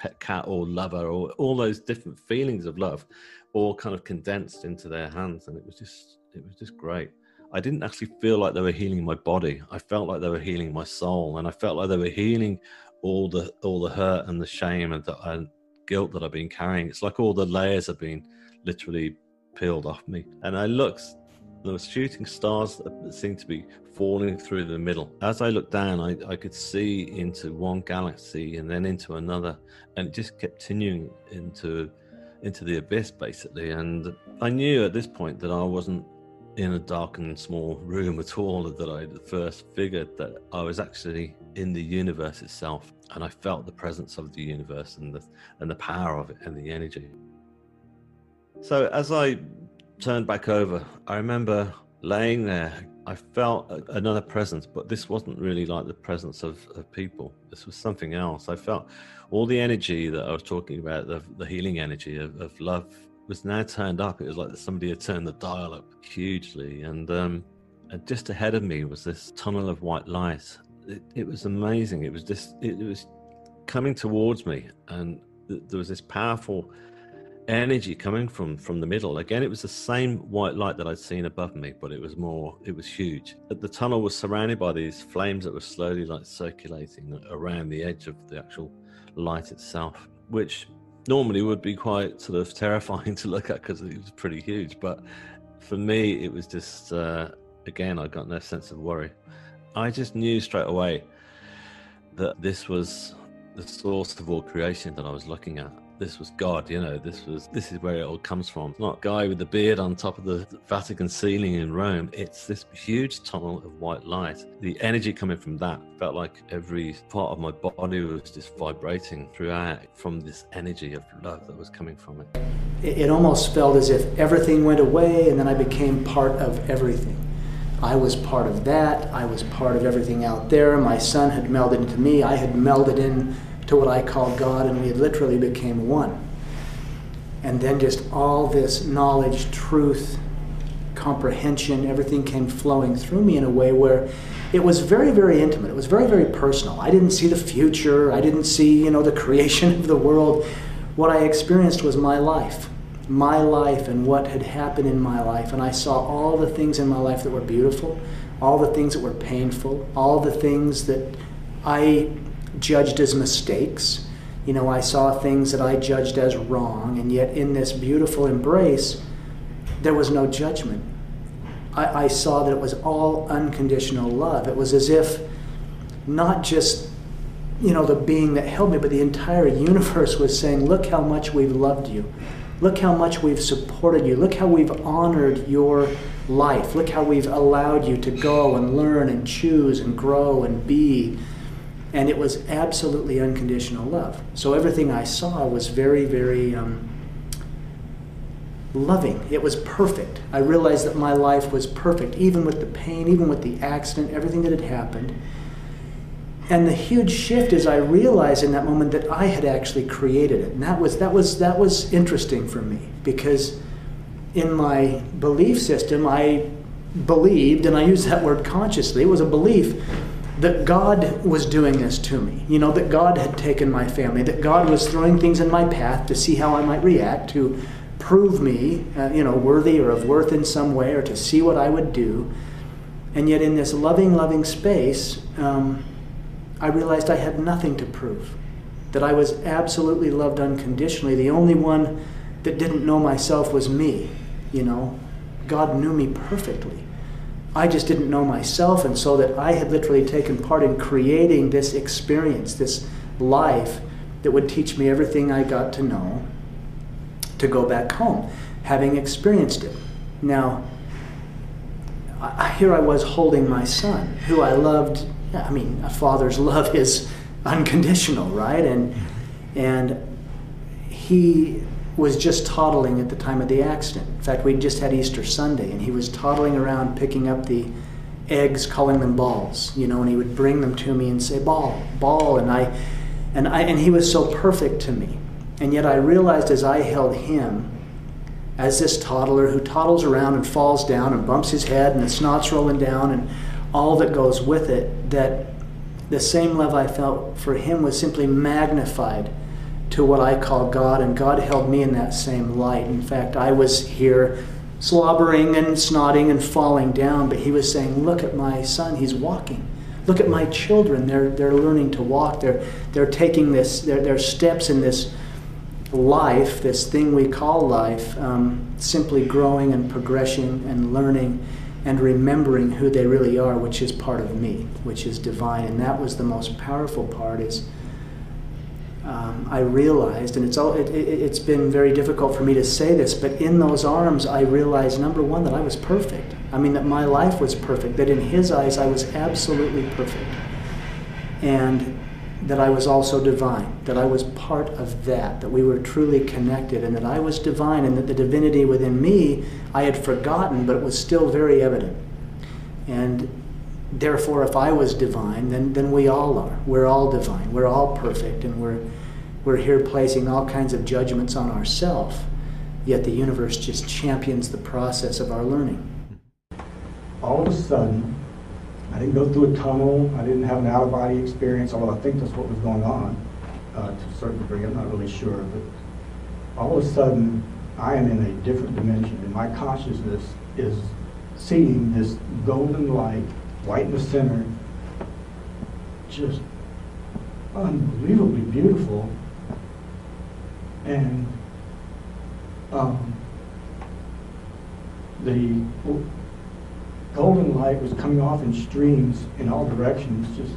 pet cat, or lover, or all those different feelings of love, all kind of condensed into their hands, and it was just it was just great. I didn't actually feel like they were healing my body. I felt like they were healing my soul, and I felt like they were healing all the all the hurt and the shame and the and guilt that I've been carrying. It's like all the layers have been literally peeled off me. And I looked there were shooting stars that seemed to be falling through the middle. As I looked down, I, I could see into one galaxy and then into another, and it just kept continuing into into the abyss basically. And I knew at this point that I wasn't in a darkened small room at all that I first figured that I was actually in the universe itself, and I felt the presence of the universe and the and the power of it and the energy. So as I turned back over, I remember laying there. I felt another presence, but this wasn't really like the presence of, of people. This was something else. I felt all the energy that I was talking about, the, the healing energy of, of love, was now turned up. It was like somebody had turned the dial up hugely. And, um, and just ahead of me was this tunnel of white light. It, it was amazing. It was just, it, it was coming towards me. And th- there was this powerful energy coming from from the middle. Again it was the same white light that i'd seen above me but it was more it was huge. The tunnel was surrounded by these flames that were slowly like circulating around the edge of the actual light itself which normally would be quite sort of terrifying to look at because it was pretty huge. But for me it was just uh, again i got no sense of worry. I just knew straight away that this was the source of all creation that i was looking at this was God, you know, this was this is where it all comes from. It's not guy with the beard on top of the Vatican ceiling in Rome. It's this huge tunnel of white light. The energy coming from that felt like every part of my body was just vibrating throughout from this energy of love that was coming from it. It almost felt as if everything went away and then I became part of everything. I was part of that. I was part of everything out there. My son had melded into me. I had melded in to what I call God, and we literally became one. And then just all this knowledge, truth, comprehension, everything came flowing through me in a way where it was very, very intimate. It was very, very personal. I didn't see the future. I didn't see, you know, the creation of the world. What I experienced was my life, my life and what had happened in my life. And I saw all the things in my life that were beautiful, all the things that were painful, all the things that I judged as mistakes. You know, I saw things that I judged as wrong, and yet in this beautiful embrace, there was no judgment. I, I saw that it was all unconditional love. It was as if not just you know the being that held me but the entire universe was saying look how much we've loved you look how much we've supported you look how we've honored your life look how we've allowed you to go and learn and choose and grow and be and it was absolutely unconditional love. So everything I saw was very, very um, loving. It was perfect. I realized that my life was perfect, even with the pain, even with the accident, everything that had happened. And the huge shift is I realized in that moment that I had actually created it. And that was that was that was interesting for me because in my belief system I believed, and I use that word consciously, it was a belief that God was doing this to me. You know, that God had taken my family, that God was throwing things in my path to see how I might react, to prove me, uh, you know, worthy or of worth in some way, or to see what I would do. And yet, in this loving, loving space, um, I realized I had nothing to prove. That I was absolutely loved unconditionally. The only one that didn't know myself was me. You know, God knew me perfectly. I just didn't know myself, and so that I had literally taken part in creating this experience, this life that would teach me everything I got to know to go back home, having experienced it. Now, I, here I was holding my son, who I loved. I mean, a father's love is unconditional, right? And and he was just toddling at the time of the accident. In fact, we'd just had Easter Sunday, and he was toddling around picking up the eggs, calling them balls, you know, and he would bring them to me and say, "Ball, ball," and I, and I, and he was so perfect to me. And yet, I realized as I held him, as this toddler who toddles around and falls down and bumps his head, and the snot's rolling down, and all that goes with it, that the same love I felt for him was simply magnified to what I call God, and God held me in that same light. In fact, I was here slobbering and snotting and falling down, but He was saying, Look at my son, he's walking. Look at my children, they're, they're learning to walk. They're, they're taking this, their, their steps in this life, this thing we call life, um, simply growing and progressing and learning and remembering who they really are, which is part of me, which is divine. And that was the most powerful part is um, I realized, and it's all, it, it, it's been very difficult for me to say this, but in those arms, I realized number one, that I was perfect. I mean, that my life was perfect, that in His eyes I was absolutely perfect. And that I was also divine, that I was part of that, that we were truly connected, and that I was divine, and that the divinity within me I had forgotten, but it was still very evident. And therefore, if I was divine, then, then we all are. We're all divine. We're all perfect, and we're, we're here placing all kinds of judgments on ourselves. Yet the universe just champions the process of our learning. All of a sudden, I didn't go through a tunnel. I didn't have an out of body experience, although I think that's what was going on uh, to a certain degree. I'm not really sure. But all of a sudden, I am in a different dimension, and my consciousness is seeing this golden light, white in the center, just unbelievably beautiful. And um, the golden light was coming off in streams in all directions, just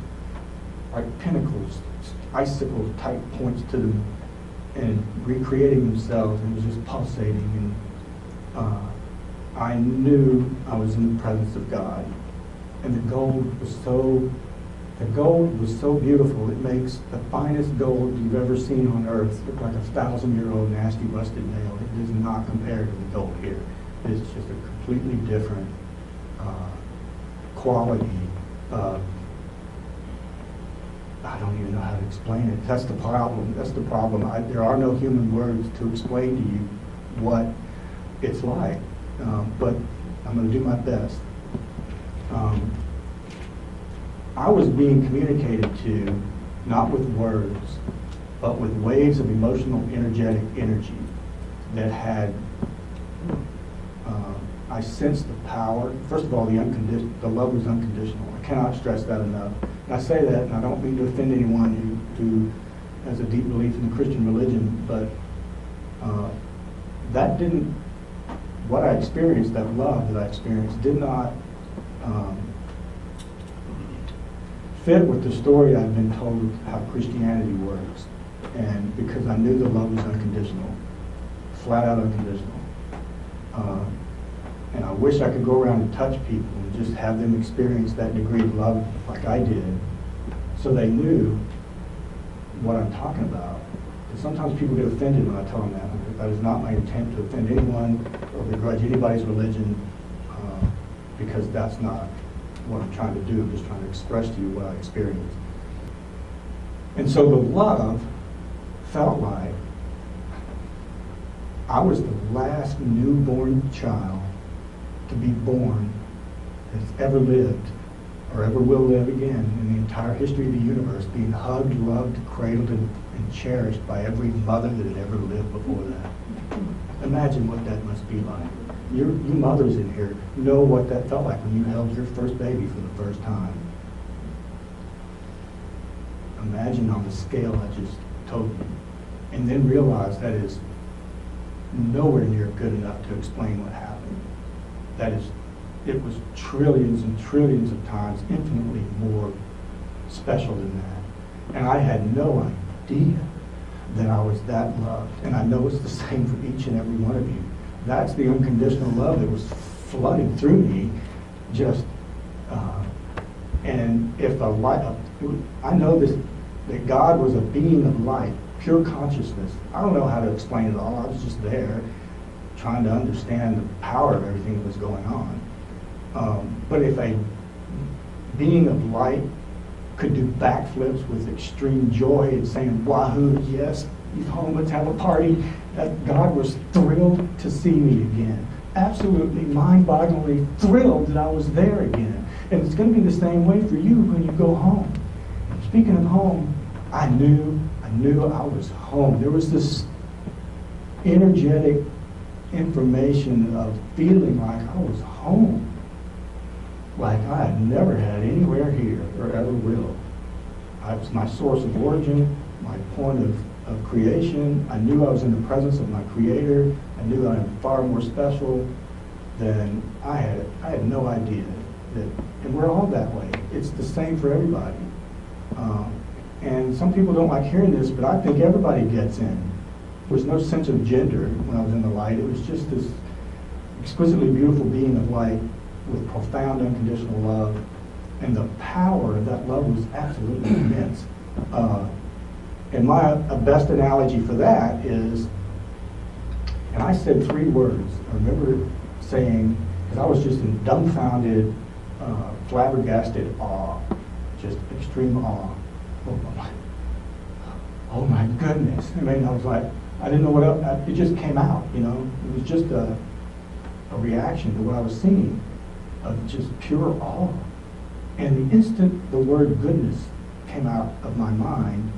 like pinnacles, icicle type points to them, and recreating themselves, and it was just pulsating. And uh, I knew I was in the presence of God, and the gold was so. The gold was so beautiful, it makes the finest gold you've ever seen on earth look like a thousand year old nasty rusted nail. It does not compare to the gold here. It's just a completely different uh, quality of, I don't even know how to explain it. That's the problem. That's the problem. I, there are no human words to explain to you what it's like, um, but I'm going to do my best. Um, I was being communicated to not with words, but with waves of emotional, energetic energy that had uh, I sensed the power. First of all, the unconditional, the love was unconditional. I cannot stress that enough. And I say that, and I don't mean to offend anyone who, who has a deep belief in the Christian religion, but uh, that didn't, what I experienced, that love that I experienced, did not um, fit with the story I've been told how Christianity works. And because I knew the love was unconditional, flat out unconditional. Uh, and I wish I could go around and touch people and just have them experience that degree of love like I did so they knew what I'm talking about. Because sometimes people get offended when I tell them that. That is not my intent to offend anyone or begrudge anybody's religion because that's not what I'm trying to do. I'm just trying to express to you what I experienced. And so the love felt like I was the last newborn child to be born that's ever lived or ever will live again in the entire history of the universe, being hugged, loved, cradled, and, and cherished by every mother that had ever lived before that. Imagine what that must be like. You mothers in here know what that felt like when you held your first baby for the first time. Imagine on the scale I just told you. And then realize that is nowhere near good enough to explain what happened. That is, it was trillions and trillions of times infinitely more special than that. And I had no idea that I was that loved. And I know it's the same for each and every one of you. That's the unconditional love that was flooding through me. Just, uh, and if a light, I know this, that God was a being of light, pure consciousness. I don't know how to explain it all. I was just there trying to understand the power of everything that was going on. Um, but if a being of light could do backflips with extreme joy and saying, Wahoo, yes, he's home, have a party, that God was thrilled to see me again. Absolutely mind bogglingly thrilled that I was there again. And it's going to be the same way for you when you go home. Speaking of home, I knew, I knew I was home. There was this energetic information of feeling like I was home, like I had never had anywhere here or ever will. I was my source of origin, my point of, of creation. I knew I was in the presence of my creator. I knew that I am far more special than I had. I had no idea that, and we're all that way. It's the same for everybody. Um, and some people don't like hearing this, but I think everybody gets in there was no sense of gender when I was in the light. It was just this exquisitely beautiful being of light with profound unconditional love. And the power of that love was absolutely immense. Uh, and my best analogy for that is, and I said three words. I remember saying, because I was just in dumbfounded, uh, flabbergasted awe, just extreme awe. Oh my, oh my goodness. I mean, I was like, I didn't know what else, it just came out, you know. It was just a, a reaction to what I was seeing of just pure awe. And the instant the word goodness came out of my mind,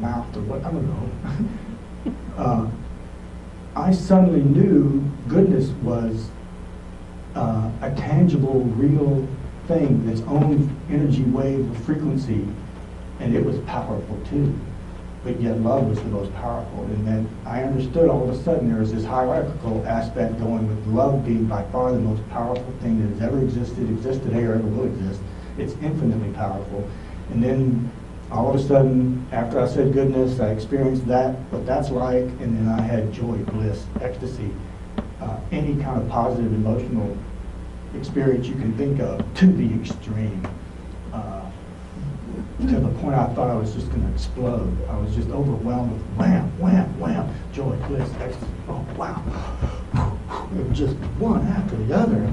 mouth, or what, I don't know, uh, I suddenly knew goodness was uh, a tangible, real thing, its own energy wave of frequency, and it was powerful too but yet love was the most powerful. And then I understood all of a sudden there was this hierarchical aspect going with love being by far the most powerful thing that has ever existed, existed, or ever will exist. It's infinitely powerful. And then all of a sudden, after I said goodness, I experienced that, what that's like, and then I had joy, bliss, ecstasy, uh, any kind of positive emotional experience you can think of to the extreme to the point I thought I was just going to explode. I was just overwhelmed with wham, wham, wham, joy, bliss, ecstasy. Oh, wow. It was just one after the other.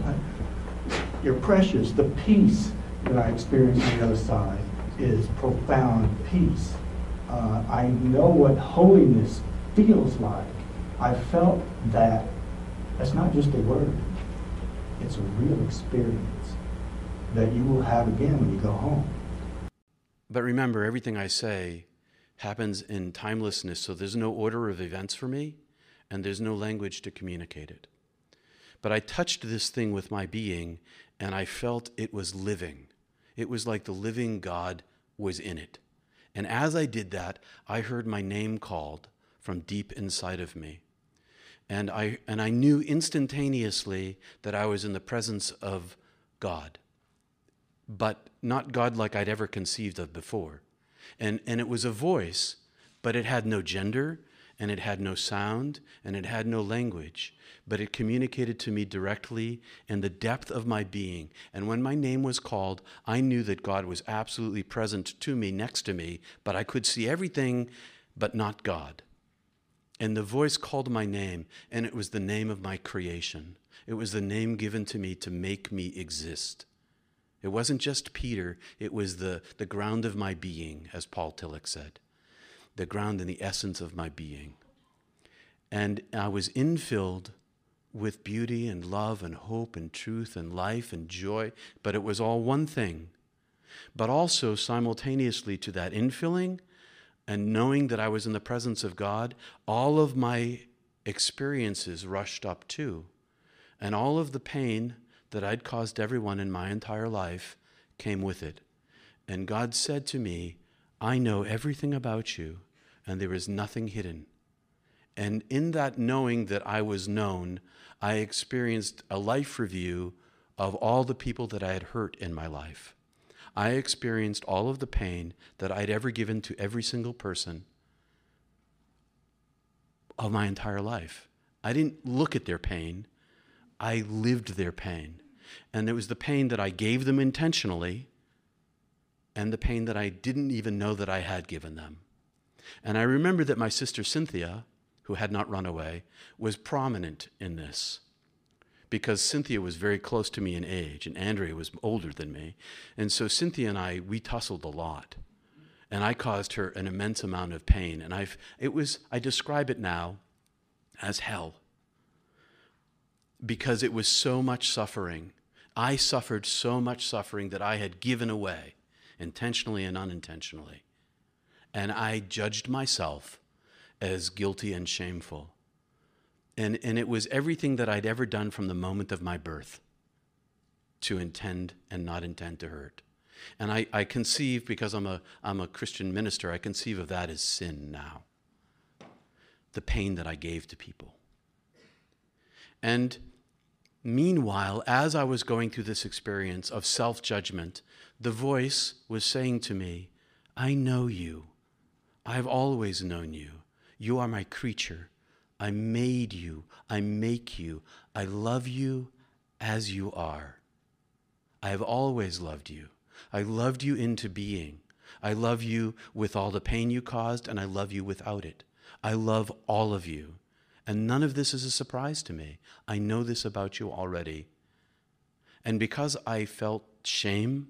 You're precious. The peace that I experienced on the other side is profound peace. Uh, I know what holiness feels like. I felt that. That's not just a word. It's a real experience that you will have again when you go home. But remember, everything I say happens in timelessness, so there's no order of events for me, and there's no language to communicate it. But I touched this thing with my being, and I felt it was living. It was like the living God was in it. And as I did that, I heard my name called from deep inside of me. And I, and I knew instantaneously that I was in the presence of God but not God like I'd ever conceived of before. And, and it was a voice, but it had no gender, and it had no sound, and it had no language, but it communicated to me directly in the depth of my being. And when my name was called, I knew that God was absolutely present to me, next to me, but I could see everything but not God. And the voice called my name, and it was the name of my creation. It was the name given to me to make me exist. It wasn't just Peter, it was the, the ground of my being, as Paul Tillich said, the ground and the essence of my being. And I was infilled with beauty and love and hope and truth and life and joy, but it was all one thing. But also, simultaneously to that infilling and knowing that I was in the presence of God, all of my experiences rushed up too. And all of the pain that I'd caused everyone in my entire life came with it. And God said to me, I know everything about you, and there is nothing hidden. And in that knowing that I was known, I experienced a life review of all the people that I had hurt in my life. I experienced all of the pain that I'd ever given to every single person of my entire life. I didn't look at their pain, I lived their pain. And it was the pain that I gave them intentionally and the pain that I didn't even know that I had given them. And I remember that my sister Cynthia, who had not run away, was prominent in this because Cynthia was very close to me in age and Andrea was older than me. And so Cynthia and I, we tussled a lot. And I caused her an immense amount of pain. And I've, it was, I describe it now as hell because it was so much suffering. I suffered so much suffering that I had given away, intentionally and unintentionally. And I judged myself as guilty and shameful. And, and it was everything that I'd ever done from the moment of my birth to intend and not intend to hurt. And I, I conceive, because I'm a, I'm a Christian minister, I conceive of that as sin now. The pain that I gave to people. And meanwhile, as I was going through this experience of self judgment, the voice was saying to me, I know you. I've always known you. You are my creature. I made you. I make you. I love you as you are. I have always loved you. I loved you into being. I love you with all the pain you caused, and I love you without it. I love all of you. And none of this is a surprise to me. I know this about you already. And because I felt shame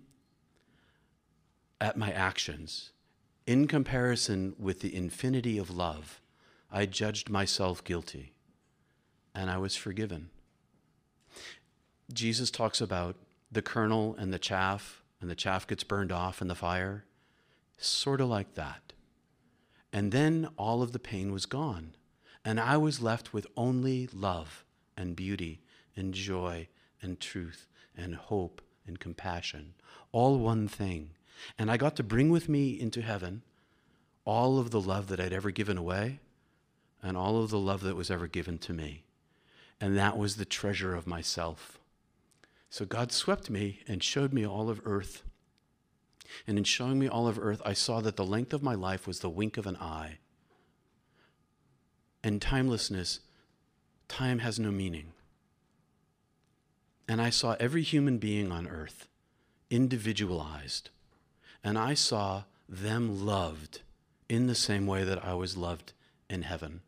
at my actions, in comparison with the infinity of love, I judged myself guilty and I was forgiven. Jesus talks about the kernel and the chaff, and the chaff gets burned off in the fire. Sort of like that. And then all of the pain was gone, and I was left with only love and beauty and joy and truth and hope and compassion, all one thing. And I got to bring with me into heaven all of the love that I'd ever given away and all of the love that was ever given to me. And that was the treasure of myself. So God swept me and showed me all of earth. And in showing me all of earth, I saw that the length of my life was the wink of an eye. And timelessness, time has no meaning. And I saw every human being on earth individualized. And I saw them loved in the same way that I was loved in heaven.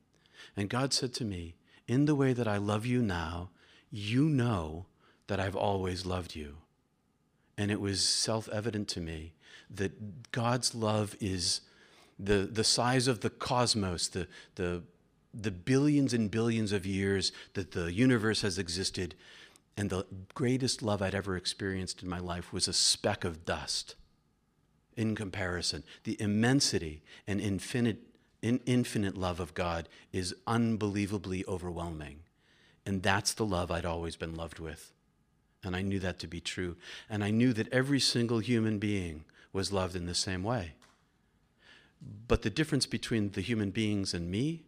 And God said to me, In the way that I love you now, you know that I've always loved you. And it was self evident to me that God's love is the, the size of the cosmos, the, the, the billions and billions of years that the universe has existed. And the greatest love I'd ever experienced in my life was a speck of dust in comparison. The immensity and infinite, in, infinite love of God is unbelievably overwhelming. And that's the love I'd always been loved with. And I knew that to be true. And I knew that every single human being was loved in the same way. But the difference between the human beings and me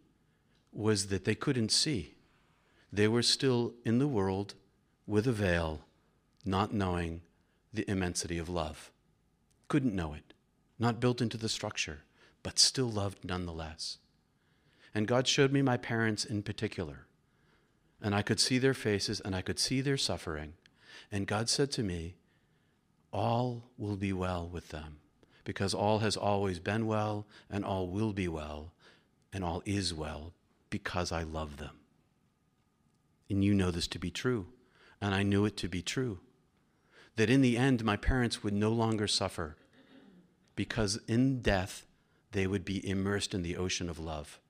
was that they couldn't see. They were still in the world with a veil, not knowing the immensity of love couldn't know it, not built into the structure, but still loved nonetheless. And God showed me my parents in particular. And I could see their faces and I could see their suffering. And God said to me, All will be well with them, because all has always been well, and all will be well, and all is well, because I love them. And you know this to be true, and I knew it to be true. That in the end, my parents would no longer suffer because in death they would be immersed in the ocean of love.